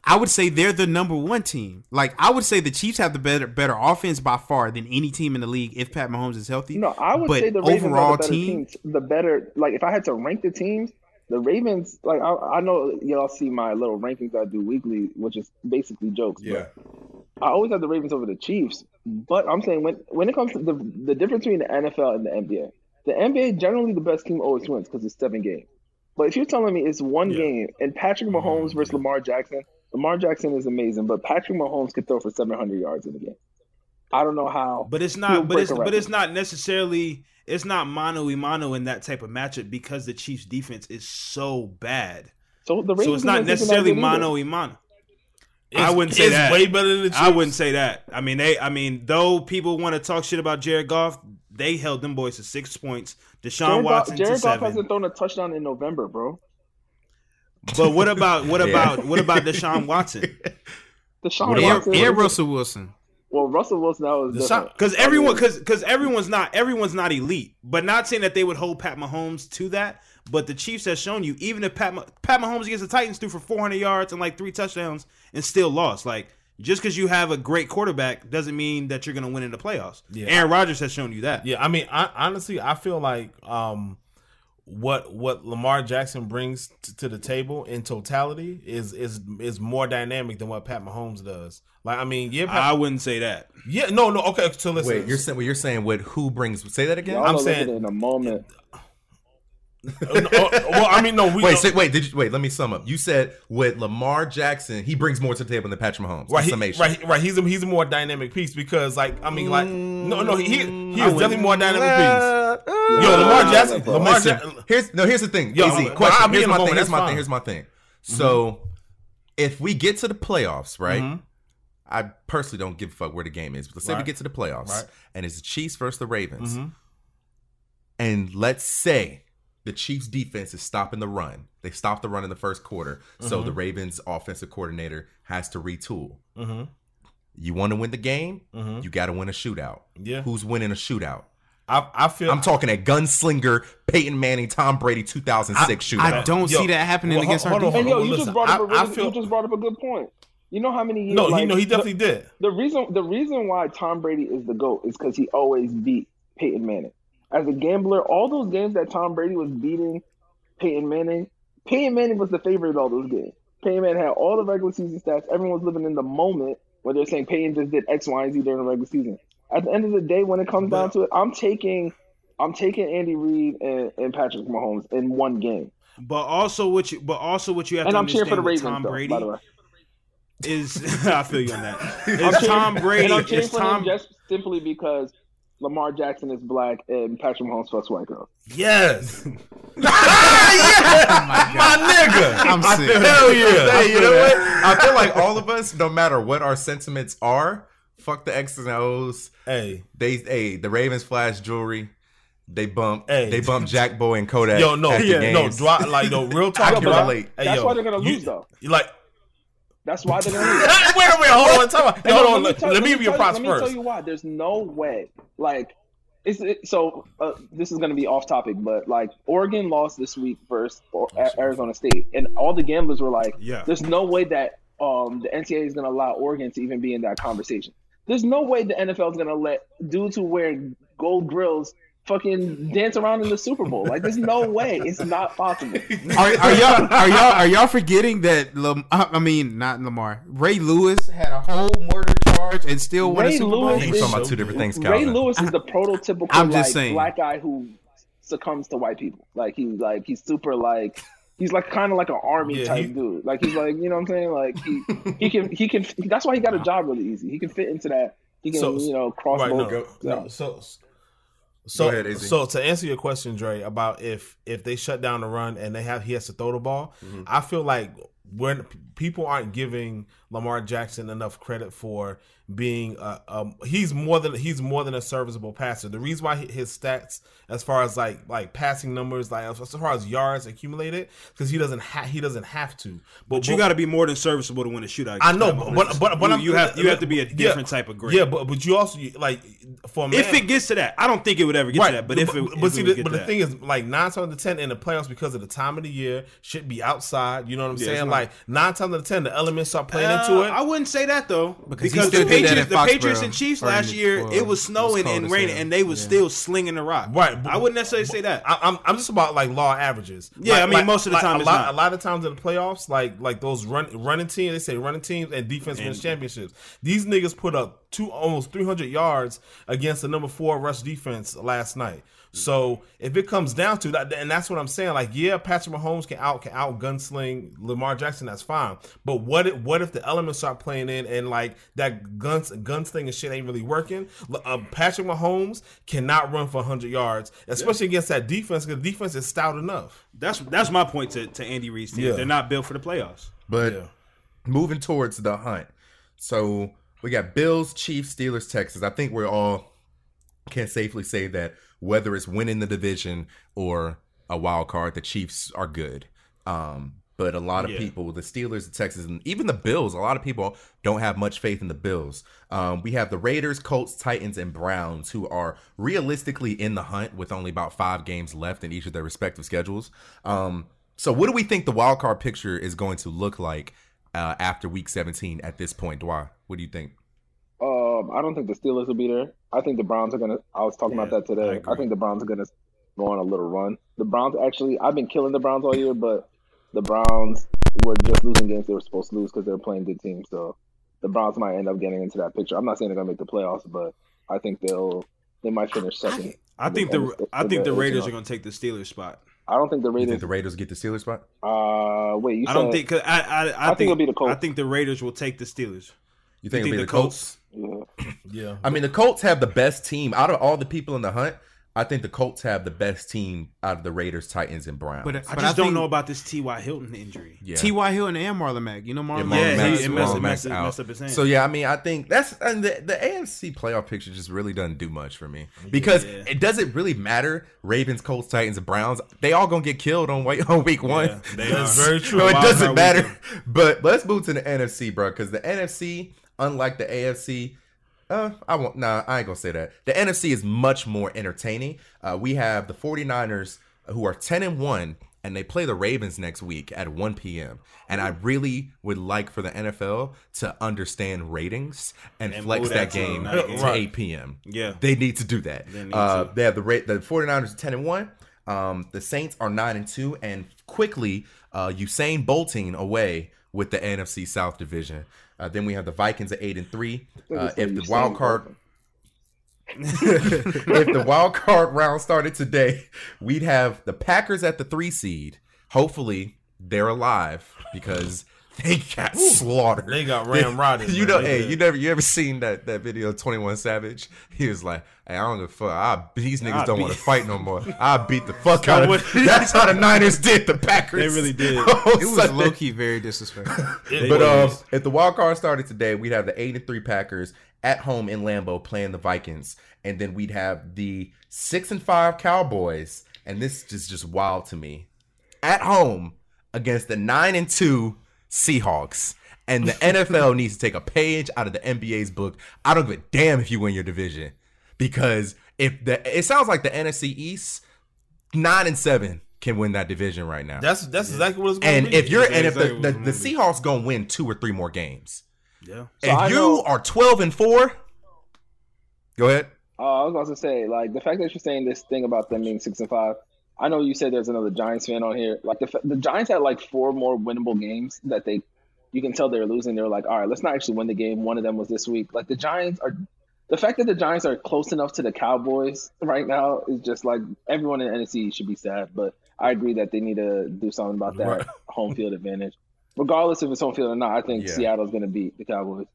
I would say they're the number one team. Like I would say the Chiefs have the better better offense by far than any team in the league if Pat Mahomes is healthy.
No, I would
but
say the Ravens
overall
are the better
team,
teams. The better, like if I had to rank the teams, the Ravens. Like I, I know y'all see my little rankings I do weekly, which is basically jokes.
yeah
But I always have the Ravens over the Chiefs. But I'm saying when when it comes to the the difference between the NFL and the NBA, the NBA generally the best team always wins because it's seven games. But if you're telling me it's one game and Patrick Mahomes versus Lamar Jackson, Lamar Jackson is amazing, but Patrick Mahomes could throw for 700 yards in a game. I don't know how.
But it's not. But it's but it's not necessarily. It's not mano a mano in that type of matchup because the Chiefs' defense is so bad.
So the
So
Ravens
it's not necessarily
that good either.
mano a mano. I wouldn't say that.
way better than the Chiefs.
I wouldn't say that. I mean, they. I mean, though people want to talk shit about Jared Goff, they held them boys to six points. Deshaun
Jared Goff,
Watson
Jared
to
Goff
seven.
hasn't thrown a touchdown in November, bro.
But what about what [laughs]
Yeah.
about what about Deshaun Watson? [laughs]
Deshaun
And,
Watson.
and Russell Wilson.
Well, Russell Wilson that was
Deshaun-
different.
Because everyone, because because everyone's not everyone's not elite, but not saying that they would hold Pat Mahomes to that. But the Chiefs has shown you, even if Pat Pat Mahomes against the Titans threw for 400 yards and like three touchdowns and still lost, like just because you have a great quarterback doesn't mean that you're going to win in the playoffs.
Yeah.
Aaron Rodgers has shown you that.
Yeah, I mean, I, honestly, I feel like um, what what Lamar Jackson brings t- to the table in totality is is is more dynamic than what Pat Mahomes does. Like, I mean, yeah, Pat,
I wouldn't say that.
yeah, no, no, okay. So listen,
Wait, you're saying what you're saying? What who brings? Say that again.
Y'all
I'm saying-
in a moment.
Uh, uh, well, I mean, no, we
Wait, wait. Did you wait? Let me sum up. You said with Lamar Jackson, he brings more to the table than Patrick Mahomes.
Right, he,
summation.
right, right. He's a, he's a more dynamic piece because, like, I mean, like, no, no, he he is definitely more dynamic
Uh,
piece. Yo, Lamar Jackson. Lamar Jackson.
here's no. Here's the thing.
Yo, I'm-
question. Here's my thing. Here's
that's
my
fine.
thing. Here's my thing. So, if we get to the playoffs, right?
Mhm.
I personally don't give a fuck where the game is. But let's say we get to the playoffs,
Right.
and it's the Chiefs versus the Ravens,
Mhm.
and let's say the Chiefs defense is stopping the run. They stop the run in the first quarter, so
Mm-hmm.
the Ravens offensive coordinator has to retool.
Mhm.
You want to win the game,
Mhm.
you got to win a shootout.
Yeah.
Who's winning a shootout?
I, I feel
I'm talking a gunslinger Peyton Manning, Tom Brady 2006 shootout.
I don't
Yo,
see that happening
well,
against
hold
our defense.
And yo, you
listen,
just brought up a
I- I
really,
feel-
you just brought up a good point. You know how many years?
no,
like,
he no, he
the-
definitely did.
The reason the reason why Tom Brady is the GOAT is because he always beat Peyton Manning. As a gambler, all those games that Tom Brady was beating Peyton Manning, Peyton Manning was the favorite of all those games. Peyton Manning had all the regular season stats. Everyone was living in the moment where they're saying Peyton just did X, Y, and Z during the regular season. At the end of the day, when it comes down to it, I'm taking I'm taking Andy Reid and, and Patrick Mahomes in one game.
But also what you but also what you have
And
to
I'm cheering
understand
for the Ravens,
Tom
though,
Brady
by the way.
is [laughs] I feel you on that.
I'm
Tom Brady
And I'm cheering for
Tom
him just simply because Lamar Jackson is black and Patrick Mahomes fucks white girls.
Yes. [laughs] Oh my nigga.
I'm sick.
Hell yeah.
Hey, you know what? I feel like all of us, no matter what our sentiments are, fuck the X's and O's.
Hey,
They, hey, the Ravens flash jewelry. They bump.
Hey.
They bump Jackboy and Kodak.
yo, no,
at the
yeah, no,
games.
drop like no real
I
talk.
can
drop-
relate.
Hey,
That's
yo,
why they're gonna
you-
lose, though.
You like?
That's why they're gonna [laughs] lose.
wait, wait, hold on, time out. Hold on. Let, let me give you a props
Let me tell you why. There's no way. Like, it's it, so. Uh, this is going to be off topic, but like, Oregon lost this week versus or, Arizona State, and all the gamblers were like,
Yeah.
"There's no way that um the NCAA is going to allow Oregon to even be in that conversation. There's no way the NFL is going to let dudes who wear gold grills." Fucking dance around in the Super Bowl. Like, there's no way. It's not possible. [laughs]
Are, are y'all are y'all are y'all forgetting that? Lam, I mean, not Lamar. Ray Lewis had a whole murder charge and still won a
Ray
Super Bowl.
Lewis
You're talking about two different things,
Ray Lewis is the prototypical
I'm just
like
saying.
black guy who succumbs to white people. Like he's like he's super like he's like kind of like an army
Yeah,
type
he-
dude. Like he's like you know what I'm saying. Like he he can he can that's why he got a [laughs] job really easy. He can fit into that. He can
So-
you know cross
Right,
both.
no,
yeah.
no, so so
ahead,
so to answer your question, Dre, about if if they shut down the run and they have he has to throw the ball,
Mm-hmm.
I feel like when people aren't giving Lamar Jackson enough credit for being a, um he's more than he's more than a serviceable passer. The reason why his stats as far as like like passing numbers like as far as yards accumulated because he doesn't ha- he doesn't have to. But,
But you got to be more than serviceable to win a shootout.
I know, but but but, but
you,
I'm,
you have you have to be a
yeah,
different type of great.
Yeah, but but you also like for man,
if it gets to that, I don't think it would ever get to that. But if it,
but,
if
but
it
see,
would
the, but the thing is, like nine times out of ten in the playoffs, because of the time of the year, should be outside. You know what I'm
Yeah,
saying? like nine times out of ten, the elements start playing
Uh,
into it.
I wouldn't say that though,
Because
because, the Patriots, the Patriots and Chiefs last year,
well,
it was
it was
snowing and raining, and they was
Yeah.
still slinging the rock.
Right.
I wouldn't necessarily say that.
I, I'm, I'm just about like law averages.
Yeah,
Like-
I mean,
like-
most of the
like,
time
a lot,
not.
a lot of times in the playoffs, like like those run running teams, they say running teams and defense wins championships. These niggas put up two almost 300 yards against the number four rush defense last night. So if it comes down to that, and that's what I'm saying, like yeah, Patrick Mahomes can out can out gunsling Lamar Jackson, that's fine. But what if what if the elements start playing in and like that guns gunsling and shit ain't really working? L- Uh, Patrick Mahomes cannot run for 100 yards, especially against that defense because the defense is stout enough.
That's that's my point to, to Andy Reid's team.
Yeah.
They're not built for the playoffs.
But
Yeah.
moving towards the hunt. So we got Bills, Chiefs, Steelers, Texas. I think we're all can safely say that whether it's winning the division or a wild card, the Chiefs are good. Um, but a lot of
Yeah.
people, the Steelers, the Texas, and even the Bills, a lot of people don't have much faith in the Bills. Um, we have the Raiders, Colts, Titans, and Browns, who are realistically in the hunt with only about five games left in each of their respective schedules. Um, so, what do we think the wild card picture is going to look like uh, after Week 17 at this point, Dwight? What do you think?
Um, I don't think the Steelers will be there. I think the Browns are gonna. I was talking
Yeah,
about that today.
agree.
I, think the Browns are gonna go on a little run. The Browns actually, I've been killing the Browns all year, but the Browns were just losing games they were supposed to lose because they were playing good teams. So the Browns might end up getting into that picture. I'm not saying they're gonna make the playoffs, but I think they'll they might finish second.
I think the
And-
I think the Raiders are going to take the Steelers spot.
I don't think the
You
Raiders.
think the Raiders get the Steelers spot?
uh, wait, you
I don't think. Cause I I, I,
think
think
it'll be the Colts.
I think the Raiders will take the Steelers.
You think
You
it'll be
think
the
the
Colts?
Yeah.
Yeah.
I mean, the Colts have the best team out of all the people in the hunt. I think the Colts have the best team out of the Raiders, Titans, and Browns.
But,
I
but
just don't
think
know about this T.Y. Hilton injury.
yeah.
T.Y. Hilton and Marlon Mack. You know Marlon
Yeah,
Mack.
Yeah,
Marlon
he- it
Marlon
messed-
Mack's
messed- up his hand.
So yeah, I mean, I think that's and the, the AFC playoff picture just really doesn't do much for me because
Yeah.
it doesn't really matter. Ravens, Colts, Titans, and Browns, they all gonna get killed on week [laughs] on week one.
Yeah, they
That's
are.
very [laughs] true.
So it doesn't matter.
weekend.
But let's move to the NFC, bro, because the NFC, unlike the AFC, uh, I won't. Nah, I ain't gonna say that. The NFC is much more entertaining. Uh, we have the 49ers who are 10 and one, and they play the Ravens next week at 1 p.m. And I really would like for the NFL to understand ratings and,
And
flex that
that
game to.
Right.
8 p.m.
Yeah.
They need to do that.
They
uh,
to.
They have the rate. The 49ers are 10 and 1. Um, the Saints are 9 and 2. And quickly, uh, Usain bolting away with the NFC South division. Uh, then we have the Vikings at 8 and 3. Uh, if the wild card. [laughs] if the wild card round started today, we'd have the Packers at the three seed. Hopefully, they're alive because [laughs] they got slaughtered.
They got [laughs] ramrodded,
You know,
They
hey,
did.
you never, you ever seen that that video of Twenty One Savage? He was like, "Hey, I don't give a fuck. I, these niggas
I
don't want to [laughs] fight no more. I beat the fuck out of."
what-
That's how the Niners did the Packers.
They really did.
It was
Sunday.
low key very disrespectful.
But um, if the wild card started today, we'd have the eight and three Packers at home in Lambeau playing the Vikings, and then we'd have the six and five Cowboys, and this is just wild to me, at home against the nine and two Seahawks. And the NFL needs to take a page out of the NBA's book. I don't give a damn if you win your division, because if the it sounds like the NFC East nine and seven can win that division right now.
that's that's exactly what it's going
And
to be.
And if you're
That's
and if the, the, the Seahawks gonna win two or three more games.
Yeah.
So
if
I
you
know-
are twelve and four, go ahead.
Uh, I was about to say, like the fact that you're saying this thing about them being six and five. I know you said there's another Giants fan on here. Like the the Giants had like four more winnable games that they, you can tell they're losing. They're like, all right, let's not actually win the game. One of them was this week. Like the Giants are, the fact that the Giants are close enough to the Cowboys right now is just like everyone in the NFC should be sad. But I agree that they need to do something about that
Right. [laughs]
home field advantage, regardless if it's home field or not. I think
Yeah.
Seattle's going to beat the Cowboys.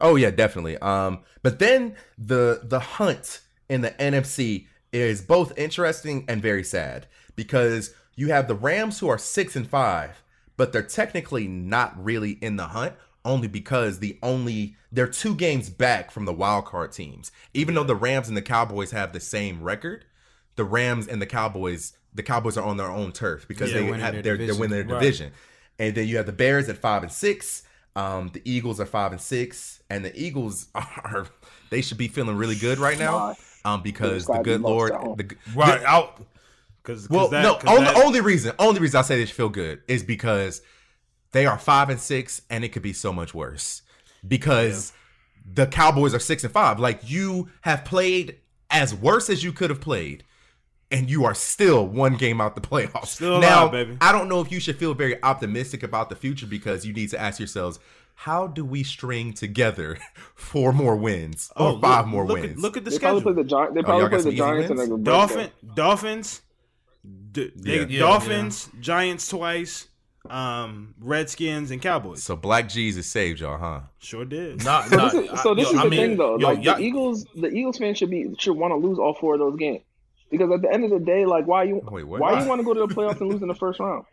Oh yeah, definitely. Um, but then the the hunt in the NFC is both interesting and very sad because you have the Rams who are six and five, but they're technically not really in the hunt only because the only they're two games back from the wild card teams. Even though the Rams and the Cowboys have the same record, the Rams and the Cowboys the Cowboys are on their own turf because
Yeah,
they have,
their division.
winning their
Right.
division. And then you have the Bears at five and six. Um, the Eagles are five and six, and the Eagles [laughs] are they should be feeling really good right now. Um, because the good Lord, the,
right out.
Because
Well,
that,
no.
'cause
Only,
that-
only reason, only reason I say they should feel good is because they are five and six, and it could be so much worse. Because the Cowboys are six and five. Like you have played as worse as you could have played, and you are still one game out the playoffs.
Still
now,
alive, baby.
I don't know if you should feel very optimistic about the future because you need to ask yourselves. How do we string together [laughs] four more wins or
Oh, look-
five more
look
wins?
At, look at the
They probably
schedule.
play the Giants. They
y'all
probably
got
play the Giants and
wins?
like
Dolphin, Dolphins, D- they,
Yeah.
Dolphins, Giants twice, um, Redskins, and Cowboys.
so Black Jesus saved y'all, huh?
Sure did.
Not,
So
not,
this is, so this
yo,
is
I
the
mean,
thing though.
yo,
like
y'all-
the Eagles, the Eagles fans should be should want to lose all four of those games because at the end of the day, like why you
Wait, what?
why you want to go to the playoffs and lose in the first round?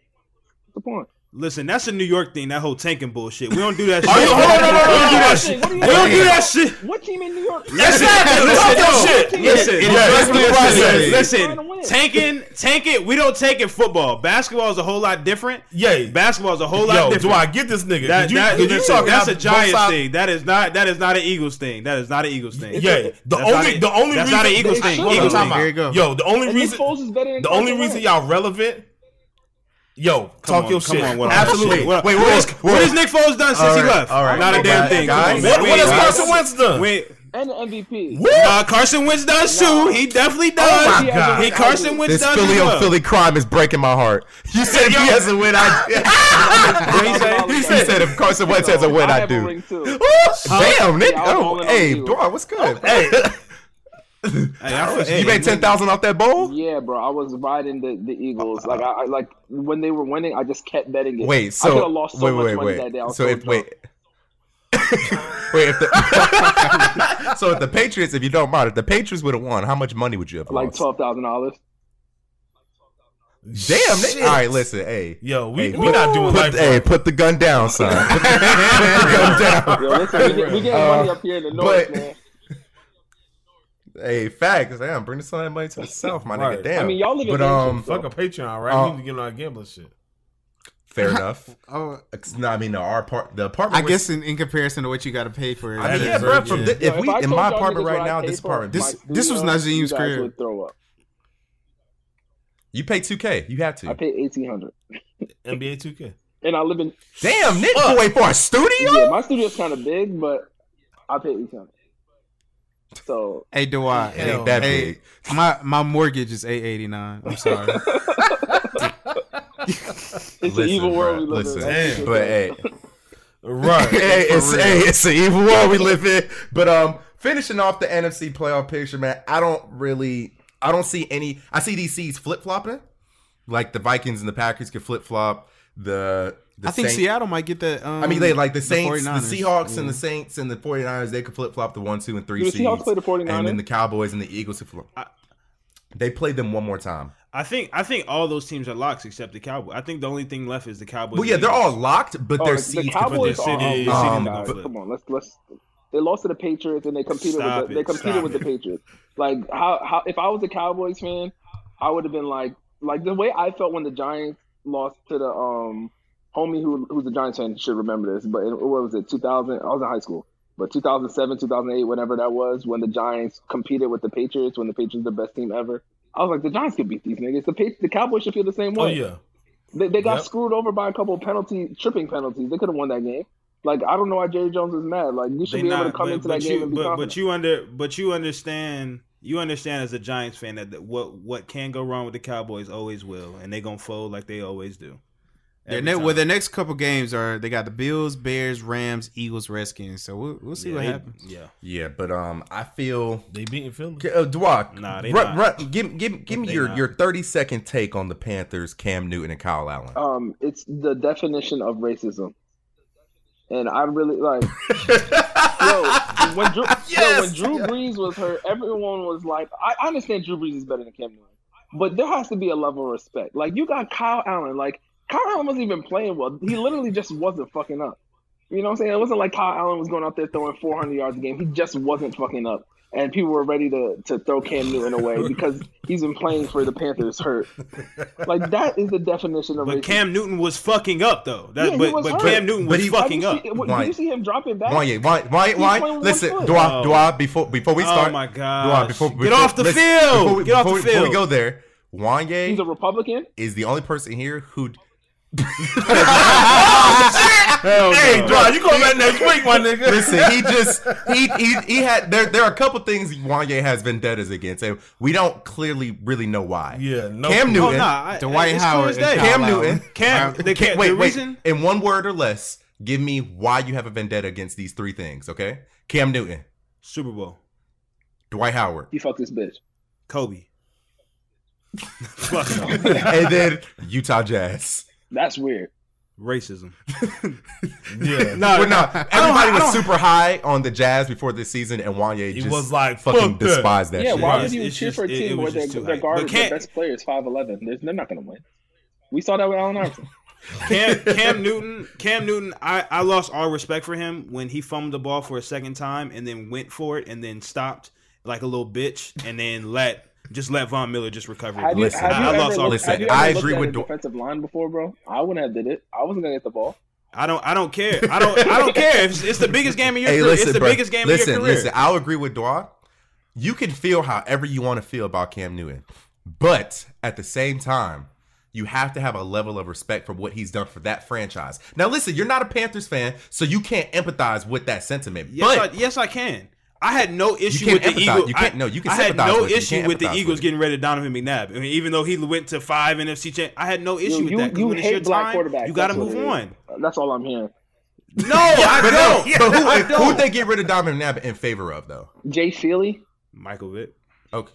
What's the point?
Listen, that's a New York thing. That whole tanking bullshit. We don't do that [laughs] oh, shit.
Are you- hold on, no, no, no,
we don't do
no,
that
no,
shit.
What
We don't do that shit.
What team in New York?
Listen,
Talk
listen,
your
no.
shit.
Listen,
Yeah,
trust
it's
me,
the process.
Trying to
listen. Tanking, tank it. We don't take it football. Basketball is a whole lot different.
Yay.
Basketball is a whole lot
Yo,
different.
do I get this nigga?
That,
Did you,
that-
did you
listen,
talk
that's a Giants thing. That is not. That is not an Eagles thing. That is not an Eagles thing.
Yeah, the
That's
only
a-
the only
that's
reason
not an Eagles thing. Eagles
Time out.
Here you go.
Yo, the only reason
Foles is better than
the only reason y'all relevant. Yo,
Come
talk
on,
your
come
shit.
on, what
Absolutely.
shit.
Wait,
what,
whoa,
what has Nick Foles done since
All
he left?
all right.
Not a damn
Guys,
thing. Come
guys.
on,
What,
man.
what has
We-
Carson Wentz done?
we-
and the MVP.
Nah, Carson Wentz does too. He definitely does.
Oh my God.
He Carson Wentz
This
does
Philly on.
Oh,
Philly crime is breaking my heart. You said if he has a win, I. [laughs]
What he say? [laughs]
he said if Carson Wentz has a win,
I
I do.
ring.
Damn, Nick.
Yeah, I was
Oh, hey. Dora, what's good?
Hey, [laughs]
Hey, I feel- [laughs] hey,
you made ten thousand off that bowl.
Yeah, bro. I was riding the, the Eagles. Like I, I like when they were winning, I just kept betting it.
Wait,
I
so
could have lost so
wait,
much
wait,
money
wait.
that day. I was
so
so
if
drunk.
wait. [laughs] Wait, if the [laughs] so if the Patriots, if you don't mind, if the Patriots would have won, how much money would you have
like
lost?
twelve thousand dollars.
Damn, Nick.
Shit.
All right, listen, hey,
Yo, we
hey,
we not doing
put,
life.
hey,
right.
put the gun down, son. Put the, put the gun down.
Yo, listen, we get, we getting
Uh,
money up here in the north,
but-
man.
Hey, facts. Damn, bring some of that money to the south, my
Right.
nigga. Damn.
I mean, y'all live in
but um,
Fuck a Patreon, right? We need to get on our gambling shit.
fair enough. [laughs]
Oh,
It's not, I mean, no, our part, the apartment.
I
we're-
guess in, in comparison to what you got to pay for it,
I mean, yeah, bro. From
good.
thi- if
Yo,
we
I
in my apartment right now, this
for
apartment,
my
This- this was
studio,
Nazeem's
you would throw up.
you pay two k. You have to.
I paid eighteen hundred,
NBA 2K.
and I live in.
Damn, Nick, you wait for a studio?
Yeah, my studio's kind of big, but I paid eighteen hundred. So
Hey, Dwight.
It ain't that
hey,
big.
My my mortgage is eight eighty nine. I'm sorry. [laughs] [laughs]
it's an
Listen,
evil world we live
listen,
in. That's
Damn.
what
But hey.
Right. [laughs]
hey, it's
real.
hey, it's an evil world we live in. But um, finishing off the NFC playoff picture, man, I don't really, I don't see any. I see these seeds flip flopping, like the Vikings and the Packers could flip flop. The, the
I think
Saints-
Seattle might get the. Um,
I mean, they like the Saints, the,
49ers.
Seahawks, and the Saints and the 49ers, they could flip flop the one, two, and three
Do the
seeds.
Seahawks play the 49ers?
And then the Cowboys and the Eagles. could flip- They played them one more time.
I think I think all those teams are locks except the Cowboys. I think the only thing left is the Cowboys.
Well, yeah, they're all locked, but
Oh,
their
the-
seeds
the. Cowboys
City-
are
City
um,
to
guys,
flip.
Come on, let's let's. They lost to the Patriots and they competed with the,
it,
they competed
stop
with the. Patriots. Like how how if I was a Cowboys fan, I would have been like like the way I felt when the Giants lost to the um homie who who's a Giants fan should remember this. But in, what was it? 2000. I was in high school. But 2007, 2008, whenever that was, when the Giants competed with the Patriots, when the Patriots were the best team ever, I was like, the Giants could beat these niggas. The the Cowboys should feel the same
oh,
way.
Oh yeah.
They, they got
Yep.
screwed over by a couple of penalty tripping penalties. They could have won that game. Like I don't know why Jerry Jones is mad. Like you should
They
be able to come
but,
into
but
that
you,
game and be
but,
confident.
but you under but you understand you understand as a Giants fan that, that what what can go wrong with the Cowboys always will, and they gonna fold like they always do.
Their ne- well, their next couple games are they got the Bills, Bears, Rams, Eagles, Redskins. So we'll, we'll see
yeah,
what
they-
happens.
Yeah,
Yeah, but um, I feel
They beating Philly.
Uh, Dwak,
Nah, they
run,
not.
run, give, give, give me your,
not.
your 30 second take on the Panthers, Cam Newton, and Kyle Allen.
um, it's the definition of racism. And I really like, [laughs] yo, when Drew, yo, when Drew Brees was hurt, everyone was like, I I understand Drew Brees is better than Cam Newton, but there has to be a level of respect. Like you got Kyle Allen, like Kyle Allen wasn't even playing well. He literally just wasn't fucking up. You know what I'm saying? It wasn't like Kyle Allen was going out there throwing 400 yards a game. He just wasn't fucking up. And people were ready to, to throw Cam Newton away [laughs] because he's been playing for the Panthers hurt. Like that is the definition of
but
racism.
Cam Newton was fucking up though. That
Yeah, he
but
was
but
hurt.
Cam Newton
But
was
he-
fucking
you
up.
Why?
Did you see him dropping back?
Why, why, why, why? Listen, do. I, do I, oh. before, before we start.
Oh
start,
my
do I,
gosh.
before,
Get off the field.
Before we,
Get off
before
the
we- Before we go there,
He's a Republican.
is the only person here who.
Hey, Dry, you come back next week, my nigga.
Listen, he just he he he had there. There are a couple things Wanye has vendettas against, and we don't clearly really know why.
Yeah, no
Cam
clue.
Oh,
Newton,
nah, I,
Dwight
it's
Howard and. Kyle
Cam
Lowry.
Newton,
Cam, the,
Ca-
Cam,
wait, wait.
reason
In one word or less, give me why you have a vendetta against these three things. Okay, Cam Newton,
Super Bowl,
Dwight Howard,
He fucked this bitch.
Kobe. [laughs] Fuck no.
and then Utah Jazz.
That's weird.
racism. [laughs]
Yeah. [laughs]
No,
Well, no,
don't-
everybody was super high on the Jazz before this season, and Wanye
He
just
was like,
fucking
"Fuck that."
despised that
yeah,
shit.
why would you cheer for a
it- it
team where
just
their, their guard,
But
their best player is five eleven? They're not going to win. We saw that with Allen Iverson. [laughs]
Cam, Cam Newton, Cam Newton, I, I lost all respect for him when he fumbled the ball for a second time and then went for it and then stopped like a little bitch and then let just let Von Miller just recover.
Have you,
Listen,
have you
I
ever
lost all
looked,
listen,
have
I agree with
at a
Dw-
defensive line before, bro. I wouldn't have did it. I wasn't going to get the ball.
I don't I don't care. I don't I don't care. It's, it's the biggest game of your
Hey,
career.
listen,
it's the
bro.
biggest game
listen,
of your career.
Listen, I'll agree with Dwa. You can feel however you want to feel about Cam Newton, but at the same time, you have to have a level of respect for what he's done for that franchise. Now, listen, you're not a Panthers fan, so you can't empathize with that sentiment.
Yes,
but
I, yes, I can. I had no issue with the. Eagles.
You can't- no, you can
I had no
with
issue with the Eagles
with
getting rid of Donovan McNabb. I mean, even though he went to five NFC champ, I had no issue
You,
with
you,
that. 'cause
you
when it's your
hate black
time,
quarterbacks.
You got to move on.
That's all I'm hearing.
No, [laughs] I don't.
no, but who,
I
who
don't.
would they get rid of Donovan McNabb in favor of, though?
Jay Feely.
Michael Vick.
Okay.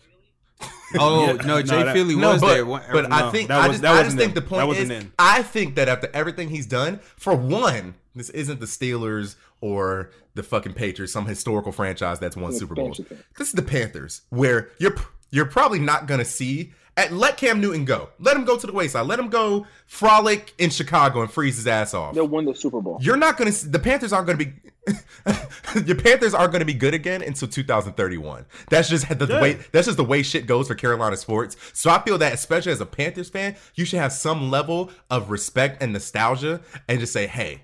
Oh
Yeah,
no, Jay
no, that-
Philly
No,
was
but,
there. One-
but I think
that
I just,
that
I just think
them.
the
That
point
wasn't
is
them.
I think that after everything he's done, for one, this isn't the Steelers or the fucking Patriots, some historical franchise that's won
It's
Super Bowls. This is the Panthers, where you're you're probably not gonna see. At, let Cam Newton go. Let him go to the wayside. Let him go frolic in Chicago and freeze his ass off.
They'll win the Super Bowl.
You're not gonna. see The Panthers aren't gonna be. [laughs] the Panthers aren't gonna be good again until 2031. That's just the
Yeah.
way. That's just the way shit goes for Carolina sports. So I feel that, especially as a Panthers fan, you should have some level of respect and nostalgia, and just say, "Hey,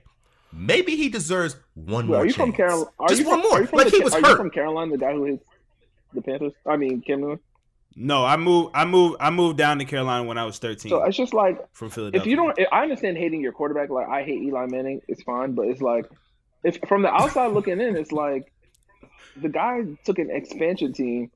maybe he deserves one
Wait,
more
are you
chance.
from Carolina? Are
just
you
one
from,
more.
Are you from
Like
the,
he was
are
hurt.
you from Carolina? The guy who hits the Panthers. I mean, Cam Newton.
No, I moved. I moved. I moved down to Carolina when I was thirteen
So it's just like
from Philadelphia.
if you don't, I understand hating your quarterback. Like I hate Eli Manning. It's fine, but it's like if from the outside looking in, it's like the guy took an expansion team,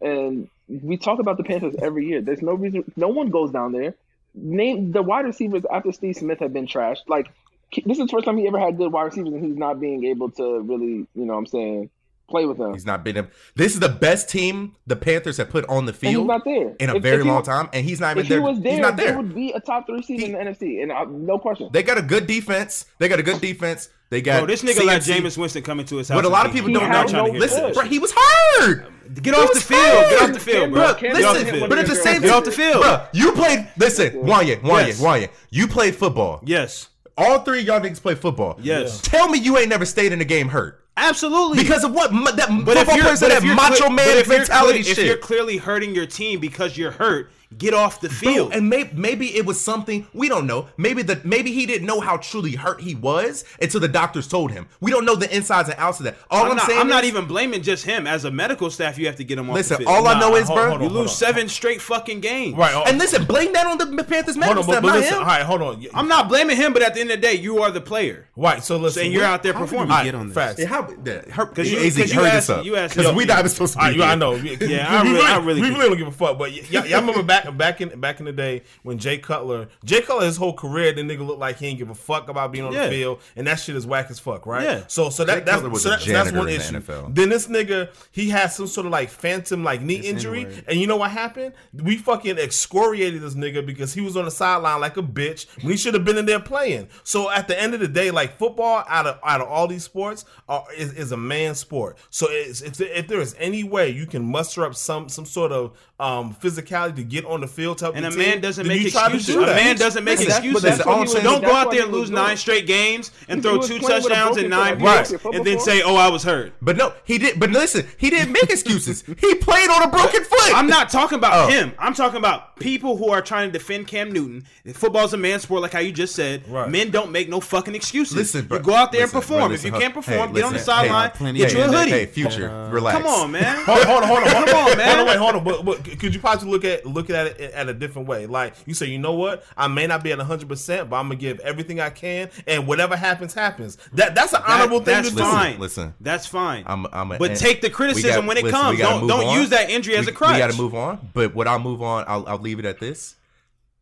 and we talk about the Panthers every year. There's no reason. No one goes down there. Name the wide receivers after Steve Smith have been trashed. Like this is the first time he ever had good wide receivers, and he's not being able to really, you know, what I'm saying, play with them.
He's not been. This is the best team the Panthers have put on the
And he's
field
not there
in a
If-
very
if he
long
was-
time, and he's not even
If he
there.
was there,
he's not
they
there.
would be a top three seed in the NFC, and uh, no question.
They got a good defense. They got a good defense. They got
Bro, this nigga let
CMC.
Jameis Winston come into his house.
But a lot of people
him.
don't know.
not trying to hear
Listen, bro, he was hurt.
Get off the field. Get off the field, bro.
Bro,
Cam
Get off the
listen,
field.
but at the same time, Get
off the field.
Bro, you played. Listen, Wanya, Wanya,
Yes.
Wanya. You played football.
Yes.
All three of y'all niggas play football.
Yes.
Tell me you ain't never stayed in a game hurt.
Absolutely.
Because of what? That
But if
football
you're,
players
but
that
if you're
macho
cle-
man
but if you're
mentality shit.
if you're clearly hurting your team because you're hurt, get off the
Bro,
field.
and maybe maybe it was something we don't know. Maybe the maybe he didn't know how truly hurt he was until the doctors told him. We don't know the insides and outs of that. All I'm,
I'm, not,
saying
I'm not even blaming just him. As a medical staff, you have to get him off
Listen,
the field.
all I
Nah,
know is,
hold-
bro.
hold
you lose seven straight fucking games.
Right. oh,
And listen, blame that on the Panthers
hold
medical
on, but,
staff,
but
not
listen.
him.
All right, hold on.
I'm not blaming him, but at the end of the day, you are the player.
Right. So listen.
And you're out there
How did
performing.
we get on this?
facts.
Yeah, how yeah, her,
'Cause you-
AZ,
'cause you asked-
this up.
you asked-
because
yo,
we not even supposed to be.
I. I know. [laughs]
Yeah, I
we
really- I really
we
could-
really don't give a fuck. But y'all, y'all remember back back in back in the day when Jay Cutler, Jay Cutler, his whole career, the nigga looked like he didn't give a fuck about being on
Yeah.
the field, and that shit is whack as fuck, right?
Yeah.
So so
Jay
that that's
Cutler was
so
a
that, so that's
janitor
one
in the
issue.
NFL.
Then this nigga he had some sort of like phantom like knee injury,
N-word.
and you know what happened? We fucking excoriated this nigga because he was on the sideline like a bitch when he should have been in there playing. So at the end of the day, like football, out of out of all these sports, are, is, is a man sport. So it's, if if there is any way you can muster up some some sort of um, physicality to get on the field, to help
And
the
a
team,
man doesn't make
you try to
excuses.
do
A man doesn't make
that's-
excuses.
but that's
all
what
I'm
he
saying
was-
Don't go out there and lose nine straight games and throw two
playing with a
touchdowns
broken
and nine
foot. Have you
picks, and then say, "Oh, I was hurt."
But no, he did. But listen, he didn't make excuses. [laughs] he played on a broken foot.
I'm not talking about
Oh.
him. I'm talking about people who are trying to defend Cam Newton. Football's a man sport, like how you just said. Men don't make no fucking excuses.
Listen, bro.
you go out there and perform. if you can't perform, get on the sideline, get
of-
you a hoodie.
Hey, future, relax.
Come on, man.
Hold on, hold on, hold on.
Come on, man.
Hold on, wait, hold on. But, but could you possibly look at look at at it at a different way. Like you say, you know what? I may not be at hundred percent, but I'm gonna give everything I can, and whatever happens, happens. That that's an honorable thing
that's
to do.
fine.
listen.
that's fine.
I'm, I'm a,
but take the criticism
got-
when it
listen,
comes. Don't don't
on.
use that injury as
we,
a crutch.
We got to move on. But what I'll move on, I'll, I'll leave it at this.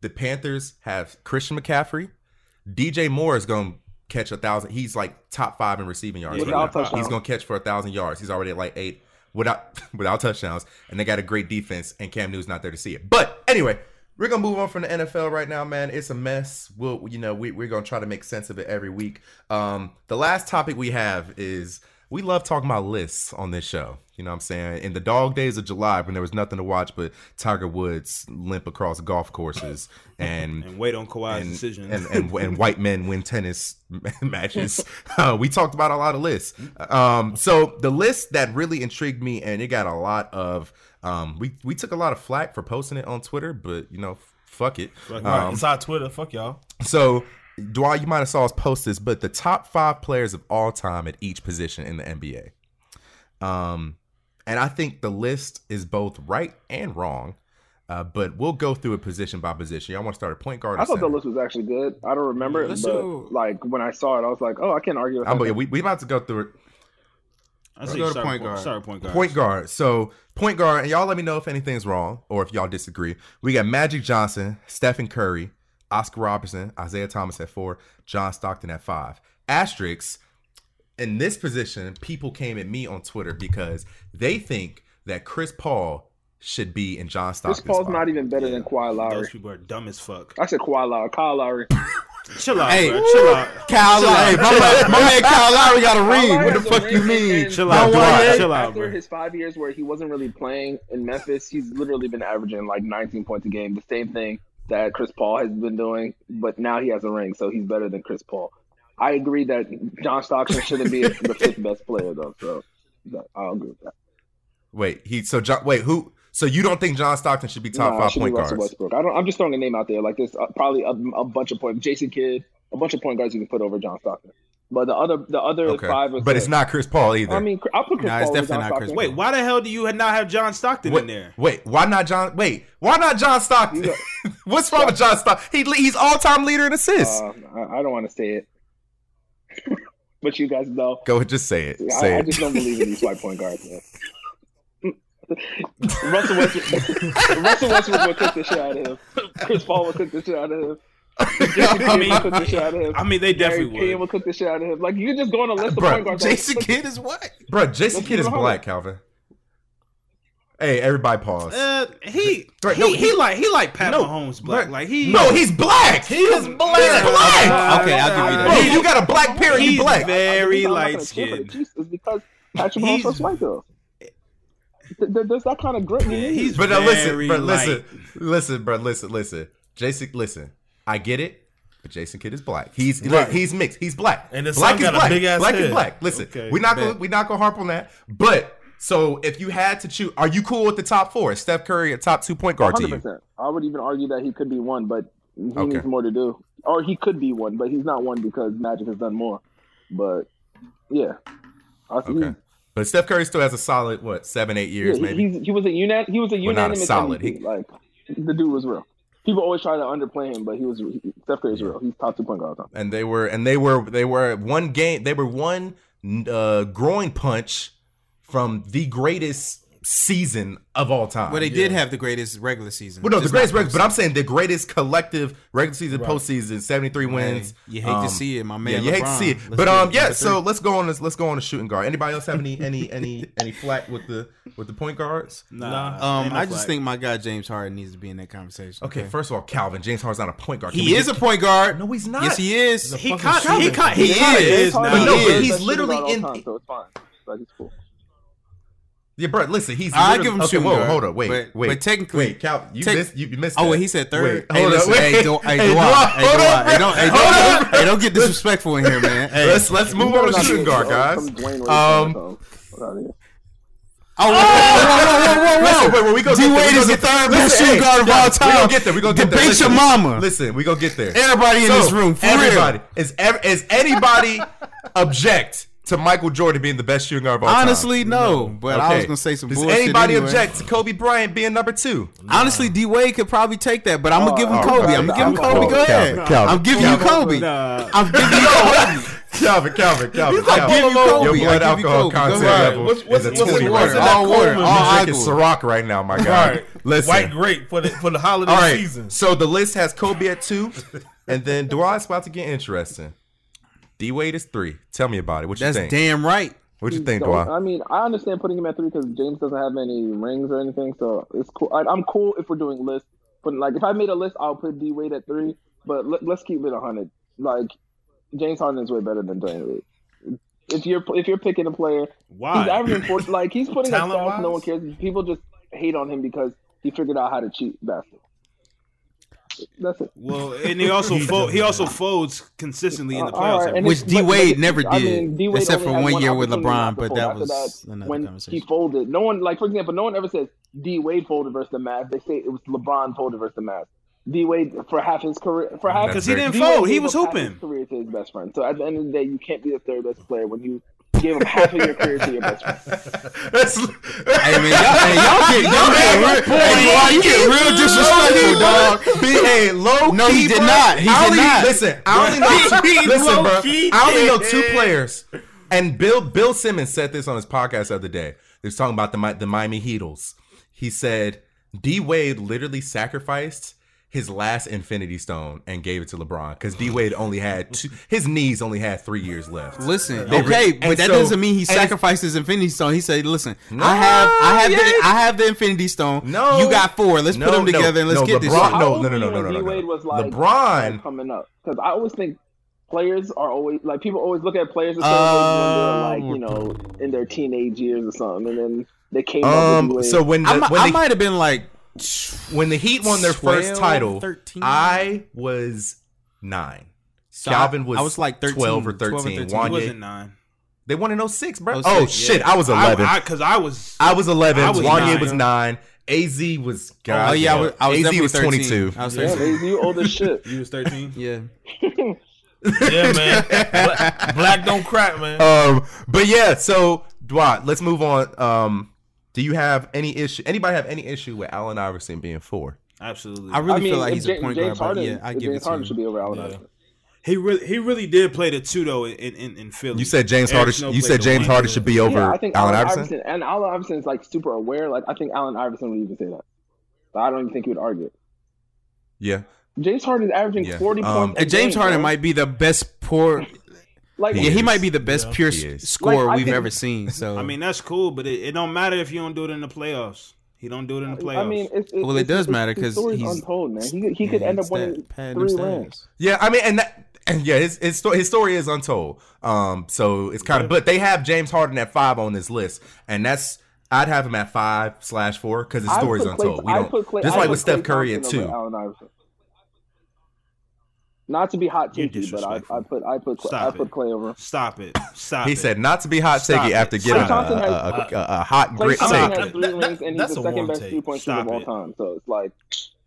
The Panthers have Christian McCaffrey. DJ Moore is going to catch a thousand. He's like top five in receiving yards.
Without
right now. He's going to catch for a thousand yards. He's already at like eight without [laughs] without touchdowns. And they got a great defense. And Cam Newton's not there to see it. But anyway. We're gonna move on from the NFL right now, man. It's a mess. We'll, you know, we, we're gonna try to make sense of it every week. Um, the last topic we have is we love talking about lists on this show. You know what I'm saying? In the dog days of July, when there was nothing to watch but Tiger Woods limp across golf courses [laughs] and
and wait on Kawhi's
and,
decision.
and, and and white men win tennis [laughs] matches. Uh, we talked about a lot of lists. Um, so the list that really intrigued me, and it got a lot of. Um, we we took a lot of flack for posting it on Twitter, but you know, fuck it.
Right,
Um,
it's on Twitter. Fuck y'all.
so, Dwight, you might have saw us post this, but the top five players of all time at each position in the NBA. Um, and I think the list is both right and wrong. Uh, but we'll go through it position by position. Y'all want to start at point guard?
I thought the list was actually good. I don't remember it, but
do-
like when I saw it, I was like, "Oh, I can't argue with
I'm,
that."
we we about to go through it.
I
Let's go to point guard.
Start with point guard.
Point guard. So point guard, and y'all let me know if anything's wrong or if y'all disagree. We got Magic Johnson, Stephen Curry, Oscar Robertson, Isiah Thomas at four, John Stockton at five. Asterisks. In this position, people came at me on Twitter because they think that Chris Paul should be in John
Chris Paul's
spot.
not even better than Kawhi Lowry.
Those people are dumb as fuck.
I said Kawhi Lowry. Kyle Lowry. [laughs]
Chill out,
Hey.
bro. Chill out.
Kyle Lowry, my, man- [laughs] my man Kyle Lowry got a
Kyle
ring.
Lowry
What the fuck you mean?
Chill out,
Don't
Dwight. Chill out,
After
bro.
his five years where he wasn't really playing in Memphis, he's literally been averaging like 19 points a game. The same thing that Chris Paul has been doing, but now he has a ring, so he's better than Chris Paul. I agree that John Stockton shouldn't be the fifth best player though, so I'll agree with that.
Wait, he so John. Wait, who? So you don't think John Stockton should be top five point guards?
Westbrook. I don't. I'm just throwing a name out there. Like there's probably a, a bunch of point. Jason Kidd, a bunch of point guards you can put over John Stockton. But the other, the other
Okay,
five. Or
but it's not Chris Paul either.
I mean, I'll put Chris
Nah, it's
Paul over
definitely
John
not Chris
Stockton.
Wait, why the hell do you not have John Stockton
Wait,
in there?
wait, why not John? Wait, why not John Stockton?
You [laughs]
What's wrong with John Stockton? He, he's all time leader in assists.
Uh, I, I don't want to say it, [laughs] but you guys know.
Go ahead, just say it.
I,
Say
I
it.
just don't believe in these white point guards, man. [laughs] Russell Westbrook, Russell Westbrook will cook the shit out of him. Chris Paul will cook the shit out of him. [laughs] Jason Kidd will cook the shit out of him.
I mean, they
Gary
definitely
Payne will
would.
cook the shit out of him. Like you're just go on a list of
Bruh,
point guards.
Jason
like,
Kidd is what?
Bro, Jason
Let's
Kidd is
keep it
black, Calvin. Hey, everybody pause.
Uh, he
Right,
he,
no,
he,
he-
like he like Pat
No,
Mahomes black.
bruh,
Like he
no, he's black. He is black. He's black.
Okay, I'll give you that.
Bro,
that.
you got a black parent. You
He's
black.
very
I'm
light
gonna cheer for the
skinned.
Chiefs is because Patrick Mahomes
He's-
white girls. Th- th- There's that kind of grit. you
he's
But now listen, bro, listen, listen, bro, listen, listen. Jason, listen. I get it, but Jason Kidd is black. He's
Right.
look, he's mixed. He's black.
And his
black is
got a
black.
big-ass
black is black. Listen,
Okay,
we're not gonna we're not gonna harp on that. But so if you had to choose, are you cool with the top four? Is Steph Curry a top two point guard to you?
I would even argue that he could be one, but he
Okay.
needs more to do. Or he could be one, but he's not one because Magic has done more. But yeah, I see.
Okay. But Steph Curry still has a solid what seven, eight years
he,
maybe.
he's, he was a unan- He was a
Well, not a
unanimous
solid.
MVP.
He-
Like the dude was real. People always try to underplay him, but he was he, Steph Curry's real. He's top two point guard all the time.
and they were and they were they were one game they were one uh growing punch from the greatest season of all time.
Well, they did have the greatest regular season.
Well, no, the greatest
not
record, but I'm saying the greatest collective regular season, postseason, 73 wins.
You hate to see it, my man
Yeah, you hate to see it.
Let's
but um,
it.
yeah. So
three.
let's go on this. Let's go on the shooting guard. Anybody else have any any any any flack with the with the point guards?
Nah,
Um,
no
I just
flag.
think my guy James Harden needs to be in that conversation.
Okay, first of all, Calvin James Harden's not a point guard. Can
he
we
is a point guard.
No, he's not.
Yes, he is.
he
fucking
kind he
shooter.
kind he,
He is.
is
James
now.
Harden
But no, but he's literally
guard all
in-
time, so it's fine. Like it's cool.
Yeah, bro. Listen, he's.
I give him
okay,
shooting
whoa,
guard,
hold on, wait,
but-
wait.
but technically-
wait, Cal, you
tec-
missed. You, you missed.
Oh,
that.
wait, he said third.
Wait,
hey,
hold
listen,
on,
hey,
wait.
do, hey,
Hey,
do
Dwight,
Hey,
hold
Dwight,
on,
hey, don't, hey, don't, hey, don't get disrespectful in here, man. Hey.
Let's let's move on to shooting guard, guys.
Some Dwyane Wade
Um,
fan, so, out of here.
Oh, whoa, whoa, whoa, whoa, whoa, whoa,
Listen,
whoa.
wait, wait, we gonna
D Wade is the third best shooting
hey,
guard of all time.
We gonna get there. We gonna get there.
Debate your mama.
Listen, we gonna get there.
Everybody in
So,
this room, for
everybody
real.
is ev- is anybody [laughs] object to Michael Jordan being the best shooting guard of all time?
Honestly, no. But I was gonna say some
Does
bullshit.
anybody
anyway.
object to Kobe Bryant being number two?
Honestly, D Wade could probably take that, but I'm gonna
Oh, uh,
give him Kobe. I'm
Calvin,
gonna give him Kobe. Go ahead.
Calvin,
I'm giving
Calvin.
you Kobe.
Nah.
I'm giving you [laughs] Kobe.
Calvin, Calvin, Calvin,
I'll
Calvin.
give you Kobe.
Your blood
I'll give you
alcohol
Kobe.
Content
ahead.
level
What's- what's-
is a
what's-
20
what's
right now.
that
All water,
Coleman?
all
You're drinking
aqua.
Ciroc right now, my
All
guy.
right,
Listen.
white grape for the for the holiday
All right.
season.
So the list has Kobe at two, and then Dwight's about to get interesting. D Wade is three. Tell me about it. What you
That's
think?
damn right.
What you think,
So,
Dwight?
I mean, I understand putting him at three because James doesn't have any rings or anything, so it's cool. I, I'm cool if we're doing lists. But like, if I made a list, I'll put D Wade at three. But let, let's keep it hundred. Like, James Harden is way better than Dwyane Wade. If you're if you're picking a player,
Why?
he's averaging four, like he's putting up stats. No one cares. People just hate on him because he figured out how to cheat basketball. That's it.
Well, and he also fo- he also folds consistently in the
Uh,
playoffs.
right,
Which D
but-
Wade
but-
never
I
did,
mean, D Wade
except for one year with LeBron, but that was
that,
another
when
conversation.
he folded. No one, like for example, no one ever says D Wade folded versus the Mavs. They say it was LeBron folded versus the Mavs. D Wade for half his career, for half
Because he didn't
D-Wade
fold. He was hooping.
His career to his best friend. So at the end of the day, you can't be the third best player when you gave him half of your career to your best friend. [laughs]
That's,
Hey man, y'all, hey, y'all get y'all get real, hey, Dwight, you get real disrespectful, dog.
Be a low
No, he did
bro.
not. He
I
did
only,
not.
Listen, I only know two, listen, bro.
low-key
I only know two players, and Bill Bill Simmons said this on his podcast the other day. He was talking about the the Miami Heatles. He said D Wade literally sacrificed his last Infinity Stone and gave it to LeBron because D Wade only had two, his knees only had three years left.
Listen,
They
okay,
re-
but that
so-
doesn't mean he sacrificed his Infinity Stone. He said, "Listen, I have, I have,
yeah.
the, I have the Infinity Stone.
No,
you got four. Let's
No,
put them
no,
together and let's
no,
get this."
LeBron-
shit.
How
no, no, no, no, no, no,
D-Wade was like
LeBron-
coming up because I always think players are always like people always look at players a certain when they're like you know in their teenage years or something, and then they came up with
Um,
D-Wade.
so when the,
I, mi-
when
I
the,
might have been like,
when the Heat won their
12,
first title,
13.
I was nine.
So
Calvin
I-
was
I was like 13,
12 or
12 or
13.
13.
he wasn't nine.
they won in 06, bro.
06,
oh,
yeah.
shit. I was 11. I,
I because I, was
was 11.
I was
Wanye
nine.
was 9. AZ was, God,
oh yeah, I was, I was
AZ was
13.
22.
I was
yeah,
13.
man, you old as shit. [laughs]
you was thirteen. [laughs]
Yeah.
Yeah, man. Black, black don't crack, man.
Um, but yeah, so Dwight, let's move on. Um, do you have any issue? Anybody have any issue with Allen Iverson being four?
Absolutely.
I really
I mean,
feel like he's
Ja-
a point
James
guard, but
Harden,
yeah, I give
James
it to
Harden
you.
should be over Allen
Yeah.
Iverson.
he really he really did play the two though in in, in Philly.
You said James Harden.
Snow
You said James. Harden should be over
yeah, I think
Allen
Allen
Iverson.
Iverson and Allen Iverson is like super aware. Like I think Allen Iverson would even say that. So I don't even think he would argue. it.
Yeah,
James Harden is averaging
Yeah.
forty
Um,
points.
And James
game,
Harden
bro.
might be the best poor.
Like
He
Yeah, he might be the best
Yeah.
pure scorer
Like,
we've
think-
ever seen. So
I mean that's cool, but it, it don't matter if you don't do it in the playoffs. He don't do it in the playoffs.
I mean, it's, it's,
Well, it does
it's-
matter
because
he's-
untold, man. He, he could end up
it's
winning
that padding them
three
stats.
rings.
yeah. I mean, and that, and yeah, his his, sto- his story is untold. Um, so it's kind of, but they have James Harden at five on this list, and that's I'd have him at five slash four because his
I'd
story's
put Klay-
untold. We don't
put Klay-
just
I'd
like
put
with Steph
Klay
Curry at
Thompson over
two.
Allen Iverson. Not to be hot
You're
takey, but I. I put I put
Stop
I put
it.
Klay over.
Stop it. Stop it.
He
it.
said not to be hot
Stop
takey
it.
after getting a, a,
has-
a, a, a hot
Klay
grit
Thompson
take.
has three
That- that-
rings, and he's
that's
the
a
second best
take.
three point shooter of all time. So it's like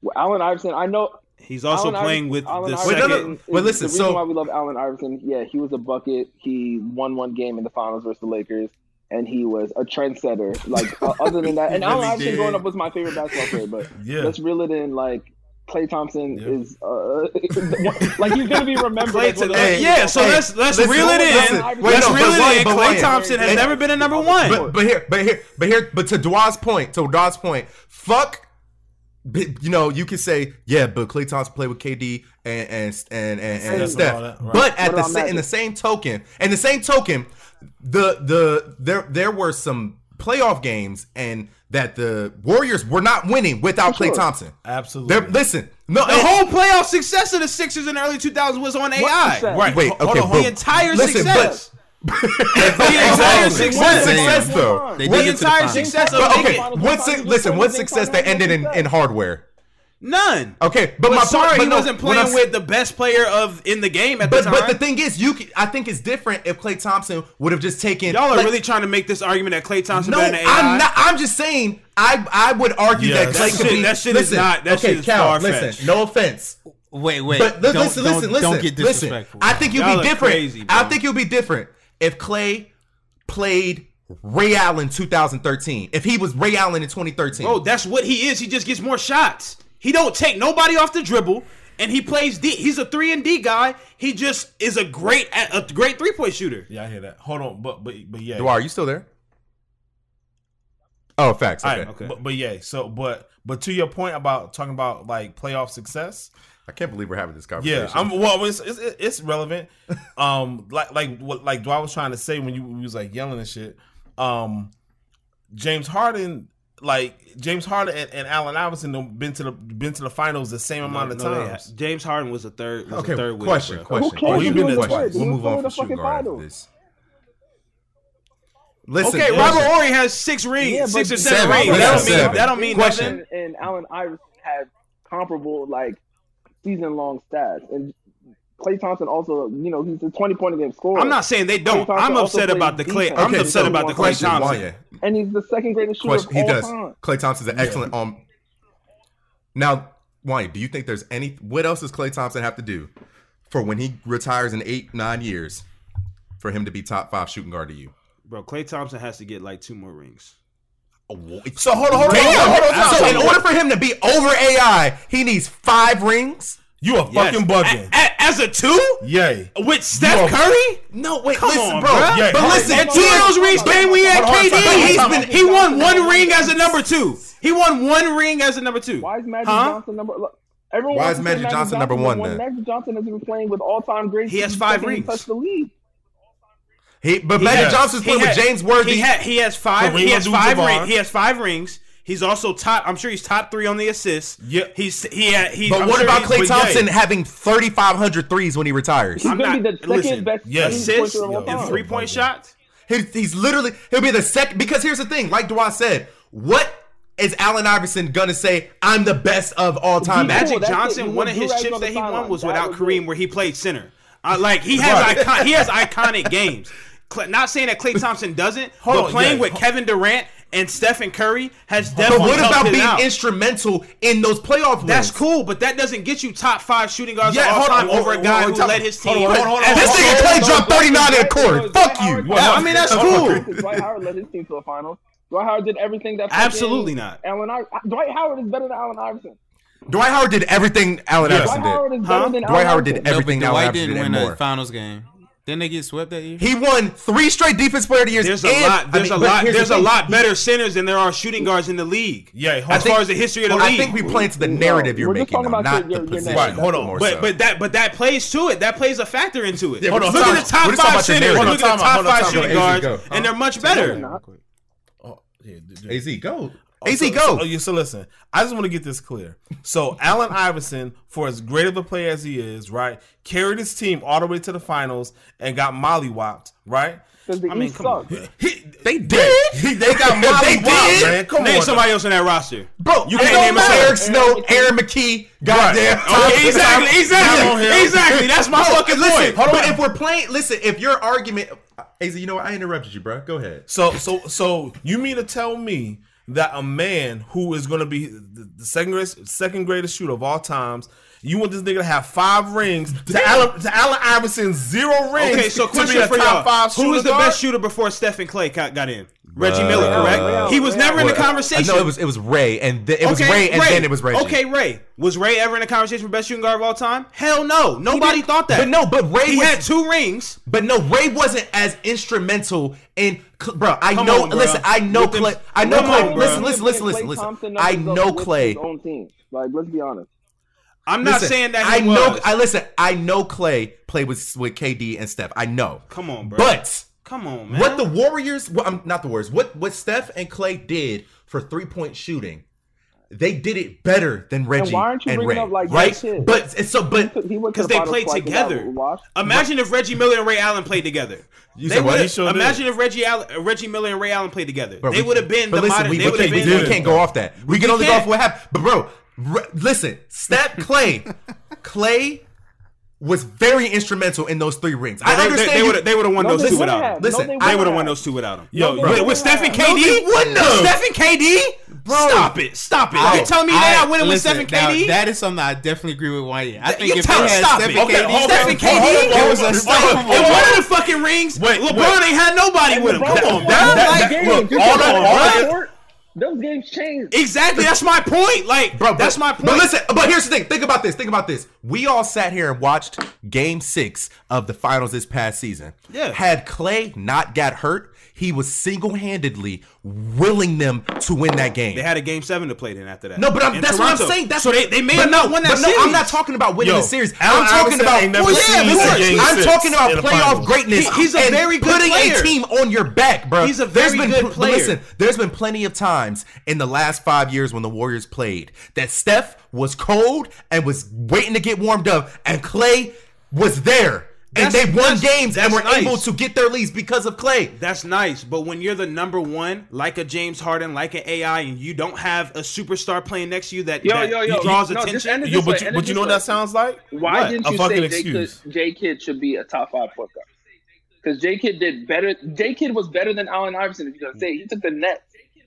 well, Allen Iverson. I know
He's also
Allen
playing
Iverson-
with
Allen
the
Iverson
Wait, no, no,
second.
is-
but listen,
the reason
so-
why we love Allen Iverson, yeah, he was a bucket. He won one game in the finals versus the Lakers, and he was a trendsetter. Like uh, other than that, and [laughs]
He
Allen Iverson
did.
growing up was my favorite basketball player. But
Yeah.
let's reel it in. Like Klay Thompson
Yeah.
is uh, [laughs] like he's gonna be remembered.
Klay
as one of the
Hey, yeah, so
of all
let's let's
listen,
reel it in.
listen, wait,
let's
no,
reel it in.
but Klay
Thompson has
and-
never been a number one.
But but here, but here, but here, but to Dwa's point, to Dwa's point, fuck. You know, you can say, yeah, but Klay Thompson played with KD and and and and, and
Steph and
Steph.
all that, right.
But at
What
the sa- in the same token, and the same token, the the there there were some playoff games and that the Warriors were not winning without Klay
sure.
Thompson.
Absolutely.
They're, listen, no,
the whole playoff success of the Sixers in the early 2000s was on AI. Right.
Wait,
Hold
okay,
on, the entire
listen,
success.
but- [laughs]
the entire
What
success.
success though?
They
The
did the
entire success of
okay,
making
what su- listen, what success that ended in, in hardware?
None.
Okay, but,
But,
my
sorry,
point, but
he
no,
wasn't playing with the best player of in the game at
But
the time.
but the thing is, you can, I think it's different if Klay Thompson would have just taken.
Y'all are
like-
really trying to make this argument that Klay Thompson
No,
than AI.
I'm not. I'm just saying. I I would argue
Yeah,
that Klay
that
could
shit-
be.
that shit is not- that
okay,
shit is
Cal, listen. No offense,
Wait, wait.
but
don't,
listen,
don't,
listen, listen.
Don't get
listen.
disrespectful.
I think you'll
Y'all
be different.
crazy, bro.
I think you'll be different if Klay played Ray Allen 2013, if he was Ray Allen in 2013.
Oh, that's what he is. He just gets more shots. He don't take nobody off the dribble, and he plays D. He's a three and D guy. He just is a great a great three point shooter.
Yeah, I hear that. Hold on, but but but yeah.
Dwyer, are you still there? Oh, facts. Okay.
right,
Okay.
But, but yeah, so but but to your point about talking about like playoff success,
I can't believe we're having this conversation.
yeah, I'm well. It's it's, it's relevant. [laughs] Um, like like what like Dwight was trying to say when you when you was like yelling and shit. Um, James Harden, like James Harden and, and Allen Iverson, have been to the been to the finals the same amount of
No,
times.
ha- James Harden was a third. Was
Okay,
a third wheel,
question,
bro.
question,
Who cares
question.
if he was
question.
third?
We'll
He
move on
in the
from shooting
fucking
guard after
finals.
this. Listen,
Okay,
listen.
Robert Horry has six rings,
Yeah,
six or seven,
Seven.
rings. That don't mean
seven.
that don't mean
Question.
nothing.
and, and Allen Iverson had comparable like season long stats, and Klay Thompson also, you know, he's a twenty point a game scorer.
I'm not saying they don't. I'm upset about the Klay.
defense.
I'm
Okay,
upset
so
about the Klay
question,
Thompson.
Wanya.
and he's the second greatest shooter
Question.
of
He
all
does.
time.
Klay Thompson's an excellent. Um. Now, Wanya, do you think there's any? What else does Klay Thompson have to do for when he retires in eight, nine years, for him to be top five shooting guard to you?
Bro, Klay Thompson has to get like two more rings.
So hold on, hold on, hold on, hold on.
So in order for him to be over AI, he needs five rings.
You are
Yes.
fucking bugging.
A- a- as a two
Yay.
with Steph
are-
Curry.
No, wait,
Come
listen,
on,
bro.
bruh.
Yeah,
but listen,
And two of those rings came we had KD.
hold on,
He's
hold
been he won one ring as a number two. He won one ring as a number two.
Why is Magic
Huh?
Johnson number? Look, everyone
Why is
to
Magic Johnson number one, then?
Magic Johnson has been playing with all time greats.
He has five
the second he
rings.
touched the league.
He, but
He
Magic
has-
Johnson's
He
playing with
had-
James Worthy.
He, had, he has five. He has five
Abdul-Jabbar.
rings. He has five rings. He's also top. I'm sure he's top three on the assists.
Yeah.
He's he had. He,
but
I'm
what
sure
about
Klay
Thompson
yeah.
having 3,500 threes when he retires?
He's
I'm
gonna be the second
listen,
best
yes.
three-pointer
assists
of all
Yo,
time.
and three point shots?
He's, he's literally he'll be the second because here's the thing, like Dwight said, what is Allen Iverson gonna say? I'm the best of all time. Magic.
Magic
that's it.
Johnson, one of his chips that he won was
That
without
was
Kareem, where he played center. Uh, like he has
Right.
icon, he has [laughs] iconic games. Not saying that Klay Thompson doesn't,
Hold
but
on,
playing
yeah.
with Kevin Durant and Stephen Curry has definitely.
But
definitely
what about
him
being
out.
instrumental in those playoff wins?
That's cool, but that doesn't get you top five shooting guards
Yeah,
of all
hold on,
time
hold
over
on,
a guy
on,
who
hold
led his team.
Hold on, hold on, hold on,
This nigga
Klay
dropped 39 in the
Dwight-
court. Fuck
Howard-
you.
Yeah, I mean that's cool.
Dwight Howard led his team to the finals. Dwight Howard did everything that.
Absolutely not.
Allen I- Dwight Howard is better than Allen Iverson.
Dwight Howard did everything Allen
Yeah.
Iverson
Dwight Howard
did.
is
Huh?
better than
Dwight
Allen
Howard did
Iverson.
No, but
everything Allen
Dwight
Iverson
didn't
did
win
and
the
more.
finals game. Didn't they get swept that year?
He won three straight defense player of the years.
There's a
and-
lot.
I
There's
mean,
a lot.
here's the
There's a
thing.
lot better centers than there are shooting guards in the league.
Yeah, hold
as
on.
far as the history of the
I
league.
I think we play into the narrative you're
we're
making, though, not
your-
the
your- your
position.
Right, hold on.
But
so.
but that but that plays to it. That plays a factor into it.
Yeah,
Hold on,
Look
time
at the top
We're just talking
five centers. Look at the top five shooting guards, and they're much better.
Oh, yeah, d- d-
AZ, go.
Oh, so,
go.
So, oh, yeah, so listen, I just want to get this clear. So Allen Iverson, for as great of a player as he is, right, carried his team all the way to the finals and got mollywopped, right?
Because the
I mean,
East
come on,
sucks.
bro.
He,
They did.
he, they got [laughs]
They
mollywopped,
did?
man. Come
Name
on,
somebody else on that roster.
Bro,
You can't name a
Eric Snow, Aaron McKie, goddamn.
Okay, exactly, exactly, exactly. That's my
Bro,
fucking
listen,
point.
Hold on. But if we're playing, listen, if your argument, AZ, you know what? I interrupted you, bro. Go ahead.
So, so, so you mean to tell me that a man who is going to be the, second greatest, second greatest shooter of all times, you want this nigga to have five rings to Allen, to Allen Iverson's zero rings?
Okay, so
to be
question for
top
y'all: Who was the
guard?
best shooter before Stephen Klay got got in? Reggie
Uh,
Miller, correct?
Allen.
he was
Ray
never in the
Well,
conversation.
No, it was it was Ray, and th- it was Ray, and then it was Reggie.
Okay, Ray. Was Ray ever in the conversation for best shooting guard of all time? Hell no. Nobody
didn't-
thought that.
But no, but Ray
he
was-
had two rings.
But no, Ray wasn't as instrumental in, bro. I
Come
know.
on, bro.
listen, I know Klay. I know
Come
Klay.
on,
listen, listen, listen, listen, listen. I know
Klay. Own team. Like, let's be honest.
I'm not
Listen,
saying that
I
he
know.
was.
I listen. I know Klay played with with KD and Steph. I know.
Come on, bro.
But
Come on, man.
what the Warriors? Well, I'm not the Warriors. What what Steph and Klay did for three point shooting, they did it better than Reggie
why aren't you
and Ray.
up, like,
right?
that shit?
But it's so. But
Because they played together. Imagine if Reggie Miller and Ray Allen played together.
You
They
said what?
would've-
He sure did.
imagine if Reggie Allen, uh, Reggie Miller and Ray Allen played together.
Bro,
they would have been
but
the
listen,
modern.
we,
They
we can't,
been.
we can't go off that. We can only go
can't.
off what happened. But bro, r- listen, Steph [laughs] Klay, Klay was very instrumental in those three rings. I
They-
understand.
They,
you-
would have. They would have won
No,
those two without
have.
him.
Listen,
no, they
They would have won those two without him.
Yo,
No,
bro.
they
With Steph and KD,
No, they wouldn't have.
With Steph and KD, Stop it! Stop it! you telling me they're not winning
listen,
with Stephen
now,
KD?
that is something I definitely agree with Wanye. I think
you
if they
tell-
had
stop
Stephen
it.
Okay,
KD,
hold
Stephen
on,
KD, it
hold
was a stop.
on,
And one of the fucking rings,
Wait,
LeBron
wait.
ain't had nobody with him.
LeBron
Come on,
won
bro.
that-
Like,
that-
Games,
look,
you
all
can't
that-
go
all
on
that-
court. Those games changed.
exactly. That's my point. Like,
Bro, but,
that's my point.
But listen, but here's the thing. Think about this. Think about this. We all sat here and watched game six of the finals this past season.
Yeah.
Had Klay not got hurt, he was single handedly willing them to win that game.
They had a game seven to play then after that.
no, but I'm, that's what I'm saying. That's
so they, they may have not won that
but no,
series.
I'm not talking about winning
Yo,
the series.
Allen
I'm talking about Well, yeah,
the
listen,
game
I'm talking about playoff greatness.
He- he's a very good
putting
player.
a team on your back, bro.
He's a very
been
good
pl-
player.
Listen, there's been plenty of times in the last five years when the Warriors played that Steph was cold and was waiting to get warmed up, and Klay was there. And they won games and were
nice.
able to get their leads because of Klay.
That's nice, but when you're the number one, like a James Harden, like an AI, and you don't have a superstar playing next to you that,
Yo,
that
yo, yo,
draws
no,
attention,
end
Yo,
this way,
but you,
end it
but you
this
know what that sounds like?
Why
What?
didn't
A
you
fucking
say J
excuse.
Kidd, J Kidd should be a top five point guard? Because J Kidd did better. J Kidd was better than Allen Iverson. If you're gonna say he took the Nets.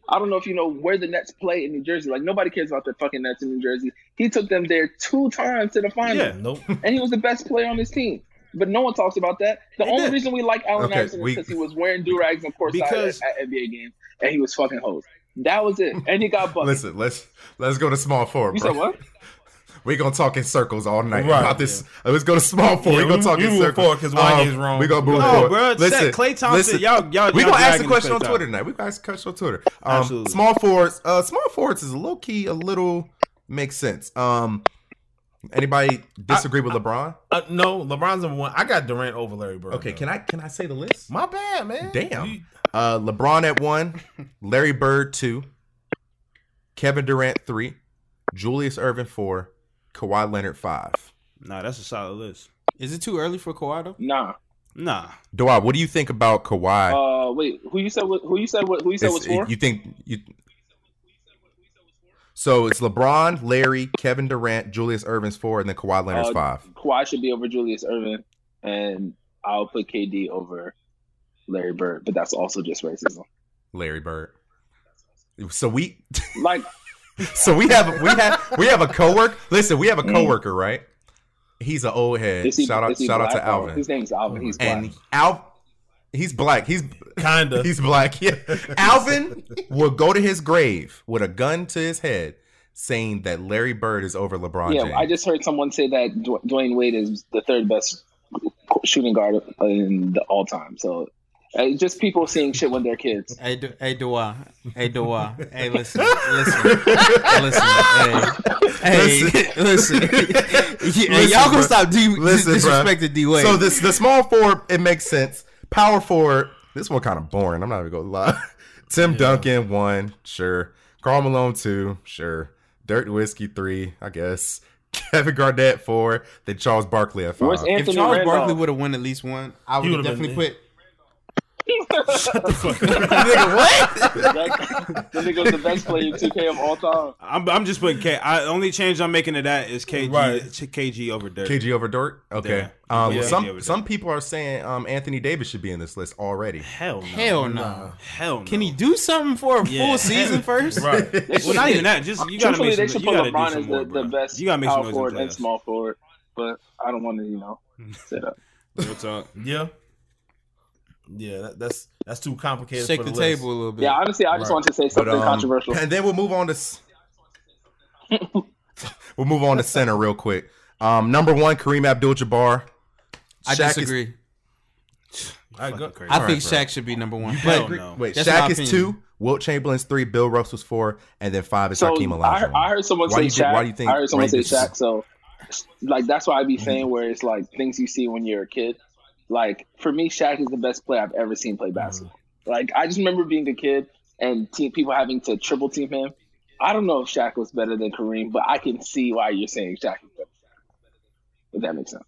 I don't know if you know where the Nets play in New Jersey. Like nobody cares about the fucking Nets in New Jersey. He took them there two times to the final,
Yeah.
Nope.
and he was the best player on his team. But no one talks about that. The
They
only
did.
reason we like Allen
Okay,
Iverson
we-
is because he was wearing do rags and courtside
Because-
at, at NBA games, and he was fucking hoes. That was it, and he got buckets.
Listen, let's let's go to small four,
you
bro.
said what? [laughs]
We're gonna talk in circles all night
Right,
about this. Uh, Let's go to small four.
Yeah,
We're gonna
we-
talk
we
in
move
circles.
forward 'cause Wanye's wrong.
We're gonna move
No,
forward.
bro, it's that Klay Thompson, y'all- y'all-
we
y'all
gonna ask the question on Twitter tonight. We're gonna ask the question on Twitter. Um,
Absolutely.
small forwards. Uh, small forwards is a low key a little makes sense. Um, anybody disagree with LeBron?
Uh, no, LeBron's number one. I got Durant over Larry Bird.
Okay,
though.
can I can I say the list?
My bad, man.
Damn.
You-
Uh, LeBron at one, [laughs] Larry Bird two, Kevin Durant three, Julius Erving four, Kawhi Leonard five.
nah, that's a solid list.
is it too early for Kawhi though?
Nah.
Nah,
Doa, what do you think about Kawhi?
Uh, wait. Who you said? wa- Who you said? wa- Who you said
It's-
was four?
You think you? So it's LeBron, Larry, Kevin Durant, Julius Erving's four, and then Kawhi Leonard's
Uh,
five.
Kawhi should be over Julius Irvin, and I'll put KD over Larry Bird. But that's also just racism.
Larry Bird. So we,
Like, [laughs]
so we have we have we have a coworker. Listen, we have a coworker, right? He's an old head.
he,
shout out, shout out to
Oh,
Alvin.
His name's Alvin. He's black.
and Al, he's black. He's
Kinda.
he's black. Yeah, [laughs] Alvin will go to his grave with a gun to his head, saying that Larry Bird is over LeBron
yeah,
James.
I just heard someone say that Dw- Dwyane Wade is the third best shooting guard in the all time. So, uh, just people seeing shit when they're kids.
Hey, Du- hey, Dua. Hey, Dua. Hey, [laughs] listen, listen, listen. Hey, hey, listen. Yeah,
Listen, [laughs]
y'all gonna stop de-
Listen,
disrespecting D Wade.
So this the small forward, it makes sense. Power forward, this one kind of boring. I'm not even gonna lie. [laughs] Tim Duncan one, sure. Karl Malone two, sure. Dirk Nowitzki three, I guess. [laughs] Kevin Garnett four, then Charles Barkley at five.
Where's
if Charles
Randolph?
Barkley would have won at least one, I would have
would've been
definitely
there.
that, that nigga was the best player in 2K of all time.
I'm, I'm just putting K. I, only change I'm making to that is KG,
Right.
KG over Dirk.
KG over Dirk. Okay.
Yeah.
Um,
Yeah.
Some some people are saying um, Anthony Davis should be in this list already.
Hell no.
Hell no.
Hell no.
Can he do something for a
Yeah.
full season [laughs] first?
Right.
Well, not even that. Just you gotta
Truthfully,
make
they should
You
put
gotta do
LeBron
some
as
more,
the, the best
You gotta make some
power forward and small forward. But I don't want to, you know, [laughs] set up.
Real talk.
Yeah. Yeah, that, that's that's too complicated.
Shake
for
the,
the, list.
table a little bit.
Yeah, honestly, I just
Right.
wanted to say
But,
something
um,
controversial.
And then we'll move on to s- [laughs] we'll move on to center real quick. Um, number one, Kareem Abdul-Jabbar.
I
Shaq is-
disagree. [sighs]
Go.
Crazy.
I
All
think
right, bro.
Shaq should be number one. But
no.
Wait,
That's
Shaq is
opinion.
two. Wilt Chamberlain's three. Bill Russell's four, and then five is
So
Hakeem
I
Olajuwon.
heard, I heard someone
Why
say
do think-
Shaq.
why do you think
I heard someone say Shaq. So, like, that's why I be saying where it's like things you see when you're a kid. Like for me, Shaq is the best player I've ever seen play basketball. Mm. Like I just remember being a kid and team people having to triple team him. I don't know if Shaq was better than Kareem, but I can see why you're saying Shaq is better. If that makes sense.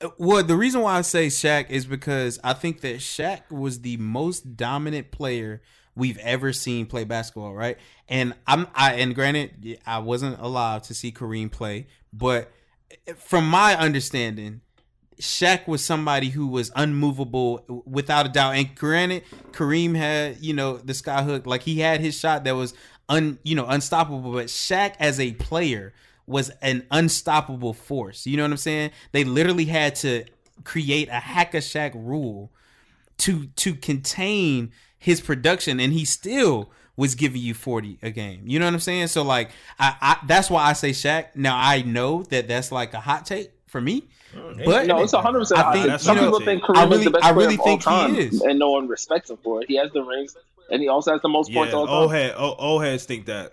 Uh, well, the reason why I say Shaq is because I think that Shaq was the most dominant player we've ever seen play basketball, right? And I'm I and granted, I wasn't alive to see Kareem play, but from my understanding, Shaq was somebody who was unmovable without a doubt. And granted, Kareem had, you know, the sky hook. Like he had his shot that was un, you know, unstoppable. But Shaq as a player was an unstoppable force. You know what I'm saying? They literally had to create a hack a Shaq rule to to contain his production, and he still was giving you 40 a game. You know what I'm saying? So like, I, I that's why I say Shaq. Now I know that that's like a hot take for me, but
No, it's 100. percent
I think,
Some
know,
people think
I
Kareem
really-
is the best
I
player
really
of all
think he
time,
is.
and no one respects him for it. He has the rings, and he also has the most
Yeah,
points all
old
time.
head, old, old heads think that.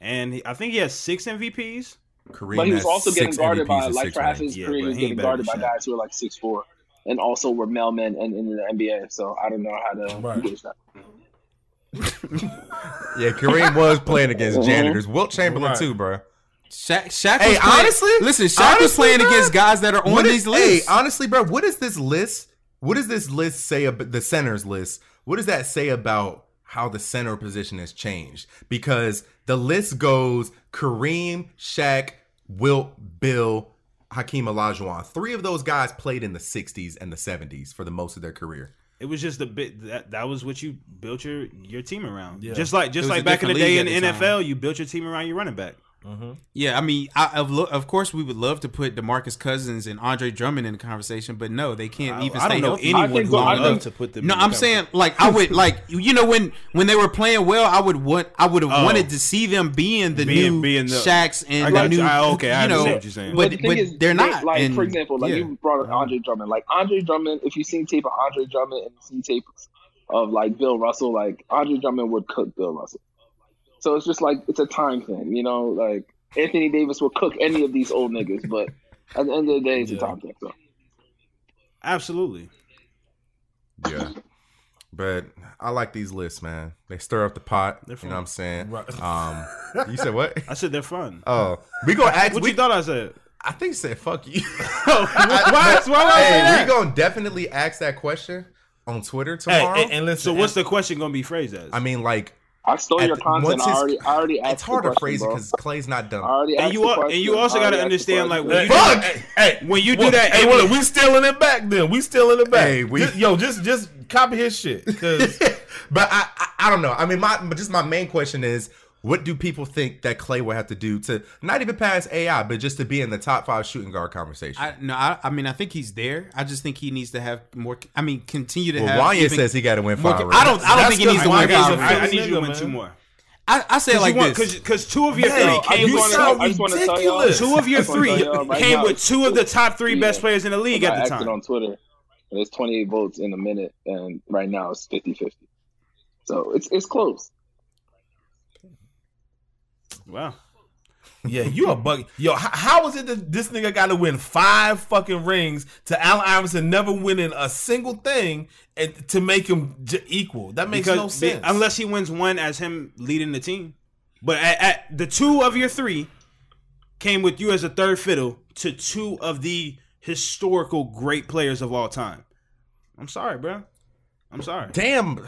And he, I think he has six MVPs.
Kareem
But he was also getting guarded by
MVPs and
like for half his
Yeah,
career, he was getting guarded by
than
guys who are like six four, and also were mailmen and in the NBA. So I don't know how to
Right.
gauge that. [laughs]
Yeah, Kareem was playing against
Mhm.
janitors. Wilt Chamberlain
Right.
too, bro.
Shaq, Shaq
Hey,
was playing,
honestly-
listen, Shaq was playing
bro,
against guys that are on
What
these lists.
Hey, honestly, bro, what is this list? What does this list say about the centers list? What does that say about how the center position has changed? Because the list goes Kareem, Shaq, Wilt, Bill, Hakeem Olajuwon. Three of those guys played in the 60s and the 70s for the most of their career.
It was just a bit that that was what you built your your team around.
Yeah.
Just like just like back in the day in the
at the
NFL, you built your team around your running back. Mm-hmm.
Yeah, I mean, I, of, lo- of course, we would love to put DeMarcus Cousins and Andre Drummond in the conversation, but no, they can't even
I
stay
don't know
healthy.
Anyone
think
who
the-
would love to put them.
No,
in
I'm saying like I would like you know when when they were playing well, I would want I would have
Oh.
wanted to see them being the
Being-
new
being the-
Shaqs
I
and the new
you. I- okay, I
you know,
understand what you're saying.
but
the thing
but
is,
they're not.
Like
and-
for example, like
yeah.
you brought up Andre Drummond. Like Andre Drummond, if you've seen tape of Andre Drummond and see tape of like Bill Russell, like Andre Drummond would cook Bill Russell. So it's just like it's a time thing, you know. Like Anthony Davis will cook any of these old niggas, but at the end of the day, it's a time thing. So
absolutely.
Yeah. But I like these lists, man. They stir up the pot.
They're
You know what I'm saying?
Right.
Um, [laughs] you said what?
I said they're fun.
Oh, we gonna ask.
what
we,
you thought I said?
I think you said fuck you. [laughs]
why? Why? would I
hey, we gonna definitely ask that question on Twitter
Hey,
tomorrow.
and, and listen.
So what's the question going to be phrased as?
I mean, like
I stole
At
your content.
once
I already, I already asked.
it's hard to phrase it because Klay's not
bro. I
done.
already
And
asked
you
the
and you also gotta
already asked the
understand, like,
question.
when you
Fuck!
Hey, hey,
When you do
well,
that
hey,
every-
well, we stealing it back. Then we stealing it back.
Hey, we-
Just- yo, just just copy his shit. 'cause- [laughs]
but I, I, I don't know. I mean, my but just my main question is, what do people think that Klay will have to do to not even pass AI, but just to be in the top five shooting guard conversation?
I, no, I, I mean I think he's there. I just think he needs to have more. I mean, continue to
well,
have.
Wanya says he got to win
more-
five.
I don't. I don't
That's
think he needs to win
Wanya's
five.
a
I, I
Philly
need you to win
man.
two more.
I, I say it like this.
Because because two of your
Man,
three came
just
with
sound
I just want to tell y'all.
ridiculous.
two of your
I just wanna
three
tell
came
now,
with two of the top three
Yeah.
best players in the league at the time.
on Twitter. and There's 28 votes in a minute, and right now it's 50-50. So it's it's close.
Wow.
Yeah, you a bug. Yo, h- how is it that this nigga got to win five fucking rings to Allen Iverson never winning a single thing and to make him j- equal? That makes
Because
no sense.
unless he wins one as him leading the team. But at, at the two of your three came with you as a third fiddle to two of the historical great players of all time. I'm sorry, bro. I'm sorry.
Damn.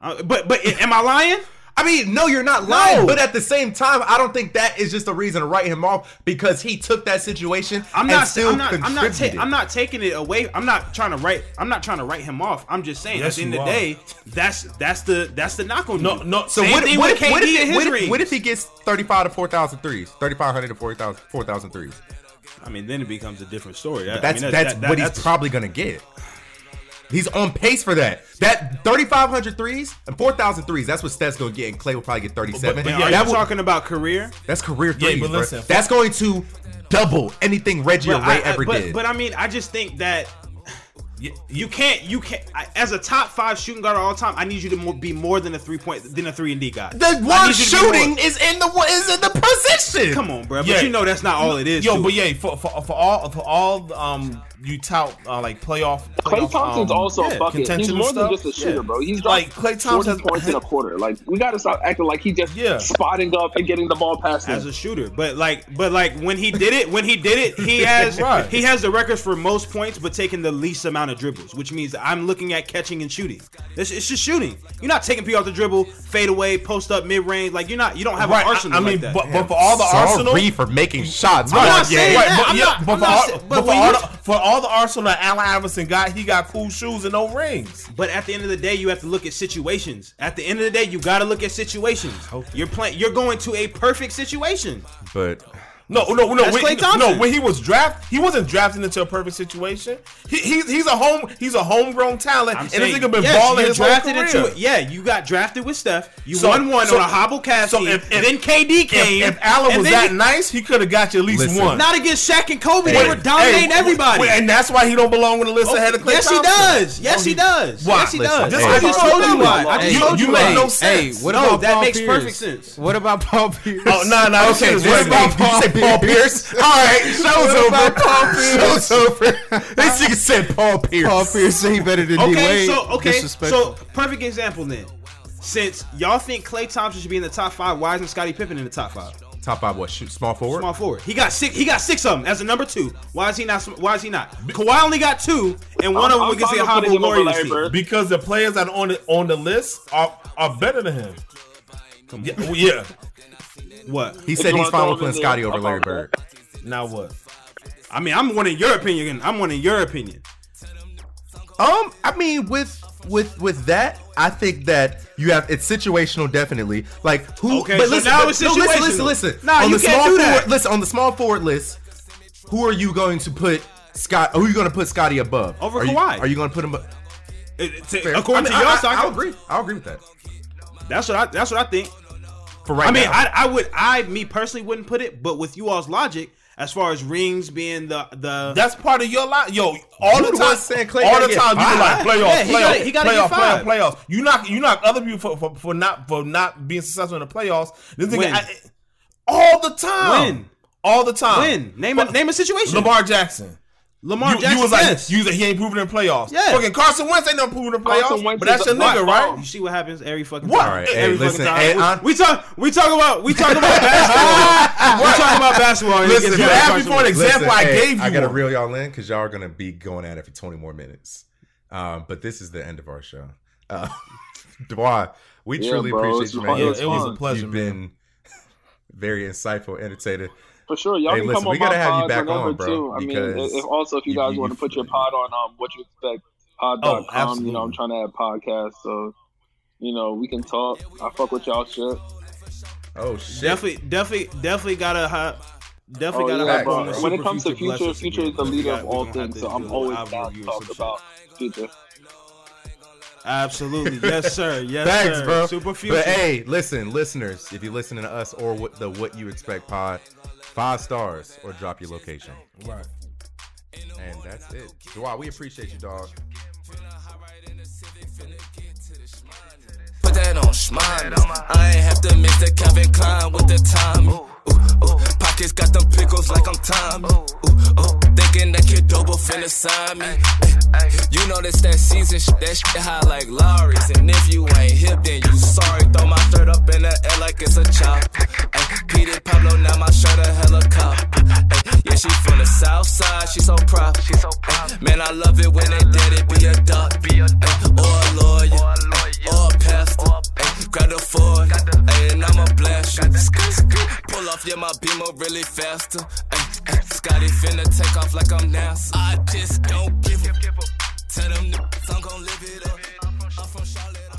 Uh, but but am I lying?
I mean, no, you're not lying.
No.
But at the same time, I don't think that is just a reason to write him off because he took that situation
I'm
and
not.
still
I'm not. I'm not.
contributed.
Ta- I'm not taking it away. I'm not trying to write. I'm not trying to write him off. I'm just saying.
Yes,
at the end of the day, that's that's the that's the knock on
No,
you.
no,
so
Same
what,
thing
what,
with
if, what,
KD
if,
and his
what, if, what if he gets 35 to 4,000 threes? 3,500 to 4,000 4,000 threes.
I mean, then it becomes a different story. That- I
That's
mean,
that's
that- that-
what he's
that's-
probably going to get. He's on pace for that. That 3,500 threes and 4,000 threes, that's what Steph's going to get, and Clay will probably get 37.
But- but
Man,
yeah,
are
that
you
would-
talking about career?
that's career
Yeah,
threes,
but
bro.
listen,
That's going to double anything Reggie or Ray
I- I-
ever
but,
did.
But I mean, I just think that you can't. You can't. I, as a top five shooting guard of all time, I need you to mo- be more than a three point than a three and D guy.
the
I
word
need you to be
shooting is in the is in the position.
Come on, bro. But
Yeah.
you know that's not all it is.
Yo,
to
but yeah, for, for, for all for all um you tout uh, like playoff. Klay
Thompson's
um,
also
yeah,
a bucket. He's more
and
than just a shooter,
Yeah.
bro. He's
like
dropped
Klay
40
Thompson
points in a quarter. Like we got to stop acting like he just
Yeah.
spotting up and getting the ball past him.
as a shooter. But like, but like when he did it, when he did it, he [laughs] has
Right.
he has the records for most points, but taking the least amount of dribbles, which means I'm looking at catching and shooting. It's, it's just shooting. You're not taking people off the dribble, fade away, post up, mid range. Like you're not. You don't have
Right,
an arsenal
I, I mean,
like that.
but, but for all the arsenal,
Sorry for making shots.
I'm not saying
Right,
that.
but yeah,
not-
but for all,
saying-
but
but
for all the, for all the arsenal that Allen Iverson got, he got cool shoes and no rings.
But at the end of the day, you have to look at situations. At the end of the day, you got to look at situations. You're playing. You're going to a perfect situation.
But
No, no, no.
That's
when,
Thompson.
no, when he was drafted, he wasn't drafted into a perfect situation. He, he's he's a home he's a homegrown talent,
I'm
and
saying,
this nigga been
yes,
balling his whole career.
into it. Yeah, you got drafted with Steph. You
So-
won one
so-
on a hobble cast
so if- if-
and then KD came.
if Allen was that
you-
nice, he could have got you at least
Listen.
one.
not against Shaq and Kobe,
Wait,
they were dominating
hey,
everybody.
wait, and that's why he don't belong on the list oh, ahead of Klay
yes, he
Thompson.
does. Yes, oh, he does.
Why?
Yes, he
Listen,
does.
hey,
I just
hey,
told you why. I just
you-
told
you
you
make no
Hey,
sense.
what
No,
about
that makes perfect sense.
What about Paul oh, Pierce?
Oh no, no.
okay, what about. Paul, Did you say Paul Pierce? All right, show's
What
over.
Paul Pierce?
Show's over. This nigga said Paul Pierce.
Paul Pierce say he better than D
Okay,
Wade.
so okay, so perfect example then. Since y'all think Klay Thompson should be in the top five, why isn't Scottie Pippen in the top five?
Top five, what? Shoot, small forward.
Small forward. He got six. He got six of them as a number two. Why is he not? Why is he not? Kawhi only got two, and one
I'm-
of them
I'm
against
fine
the
with
Honorable
putting him over
Warriors
Larry
team.
Bird.
because the players that are on the on the list are are better than him. Yeah, well, yeah.
What?
He said he's
wanna
fine with putting
Scottie
over Larry Bird.
Now what?
I mean, I'm wanting your opinion. I'm wanting your opinion.
Um, I mean, with with with that, I think that you have it's situational, definitely. Like who?
Okay,
but
so
listen,
now
but-
it's
no, listen, listen, listen.
Nah,
on
you
the
can't
small
do that.
forward, listen on the small forward list. Who are you going to put Scott? Who are you going to put Scottie above?
Over
are you,
Kawhi.
Are you going to put him?
It- it-
Fair.
according
I
to
mean,
y'all,
I,
so
I,
I
I'll agree. I'll agree with that.
That's what I. That's what I think.
For right
I mean,
now.
I, I would. I me personally wouldn't put it, but with you all's logic, as far as rings being the the
That's part of your life, yo. All the
the
time,
one saying Klay
all the
get
time, you were like playoffs,
Yeah, he
playoffs,
gotta- he gotta
playoffs,
get five.
playoffs, playoffs. You knock, you knock other people for, for, for not for not being successful in the playoffs. This nigga,
When?
I- all the time,
When?
all the time.
win. Name a name a situation.
Lamar Jackson.
Lamar
you,
Jackson.
you was like,
yes.
you was like, he ain't proven in playoffs.
Yeah.
Fucking Carson Wentz ain't no proven in
Carson
playoffs.
Wentz
But that's your
a
nigga,
black
right?
You see what happens every fucking
What?
time.
All right,
hey,
every
listen,
fucking
hey,
time.
I'm-
we talk. We talk about. We talk about [laughs] basketball. we talk about basketball.
Listen,
you
back to
asked
Carson
me for an
Wentz.
example. I
hey,
gave you
I gotta
one.
reel y'all in because y'all are gonna be going at it for 20 more minutes. Um, but this is the end of our show. Uh, [laughs] Dubois, we
Yeah,
truly
bro,
appreciate you, man.
It was
a pleasure,
You've
man.
been [laughs] very insightful, entertainer.
For sure, y'all
Hey,
can
listen,
come
we
on
gotta
my
have you
pod
back on, bro,
too. I mean, if also if you
you-
guys
you-
want to put your pod on um what you expect pod.com,
absolutely.
you know, I'm trying to add podcasts, so you know we can talk. I fuck with y'all shit.
Oh shit!
Definitely, definitely, definitely gotta have. Definitely
Oh,
gotta
yeah,
have on the
When it
Super
comes to
Future
future, future is the leader
got-
of all things, so I'm always down to talk about future.
Absolutely, yes, [laughs] sir. Yes,
Thanks,
sir.
bro.
Super Future.
But hey, listen, listeners, if you're listening to us or what the What You Expect pod, five stars or drop your location.
Right.
And that's it. Dubois, we appreciate you, dog.
Put that on smile. I ain't have to mix the Calvin Klein with the Tommy. Ooh, ooh. Pockets got them pickles like I'm Tommy. Ooh, ooh. Thinking that kid double finna sign me. You know this that season, sh- that shit high like Lowry's. And if you ain't hip, then you sorry. Throw my shirt up in the air like it's a chop. Peter Pablo, now my shirt a helicopter. Yeah, she from the south side, she so proud. She so proud. Man, I love it when they did it. Be a duck, be a duck, or a lawyer, or a pastor. Grab the Ford, and I'ma blast you. Pull off, yeah, my beamer really faster. Uh, uh, Scotty finna take off like I'm NASA. I just don't give a. Tell them niggas I'm gon' live it up. I'm from Charlotte.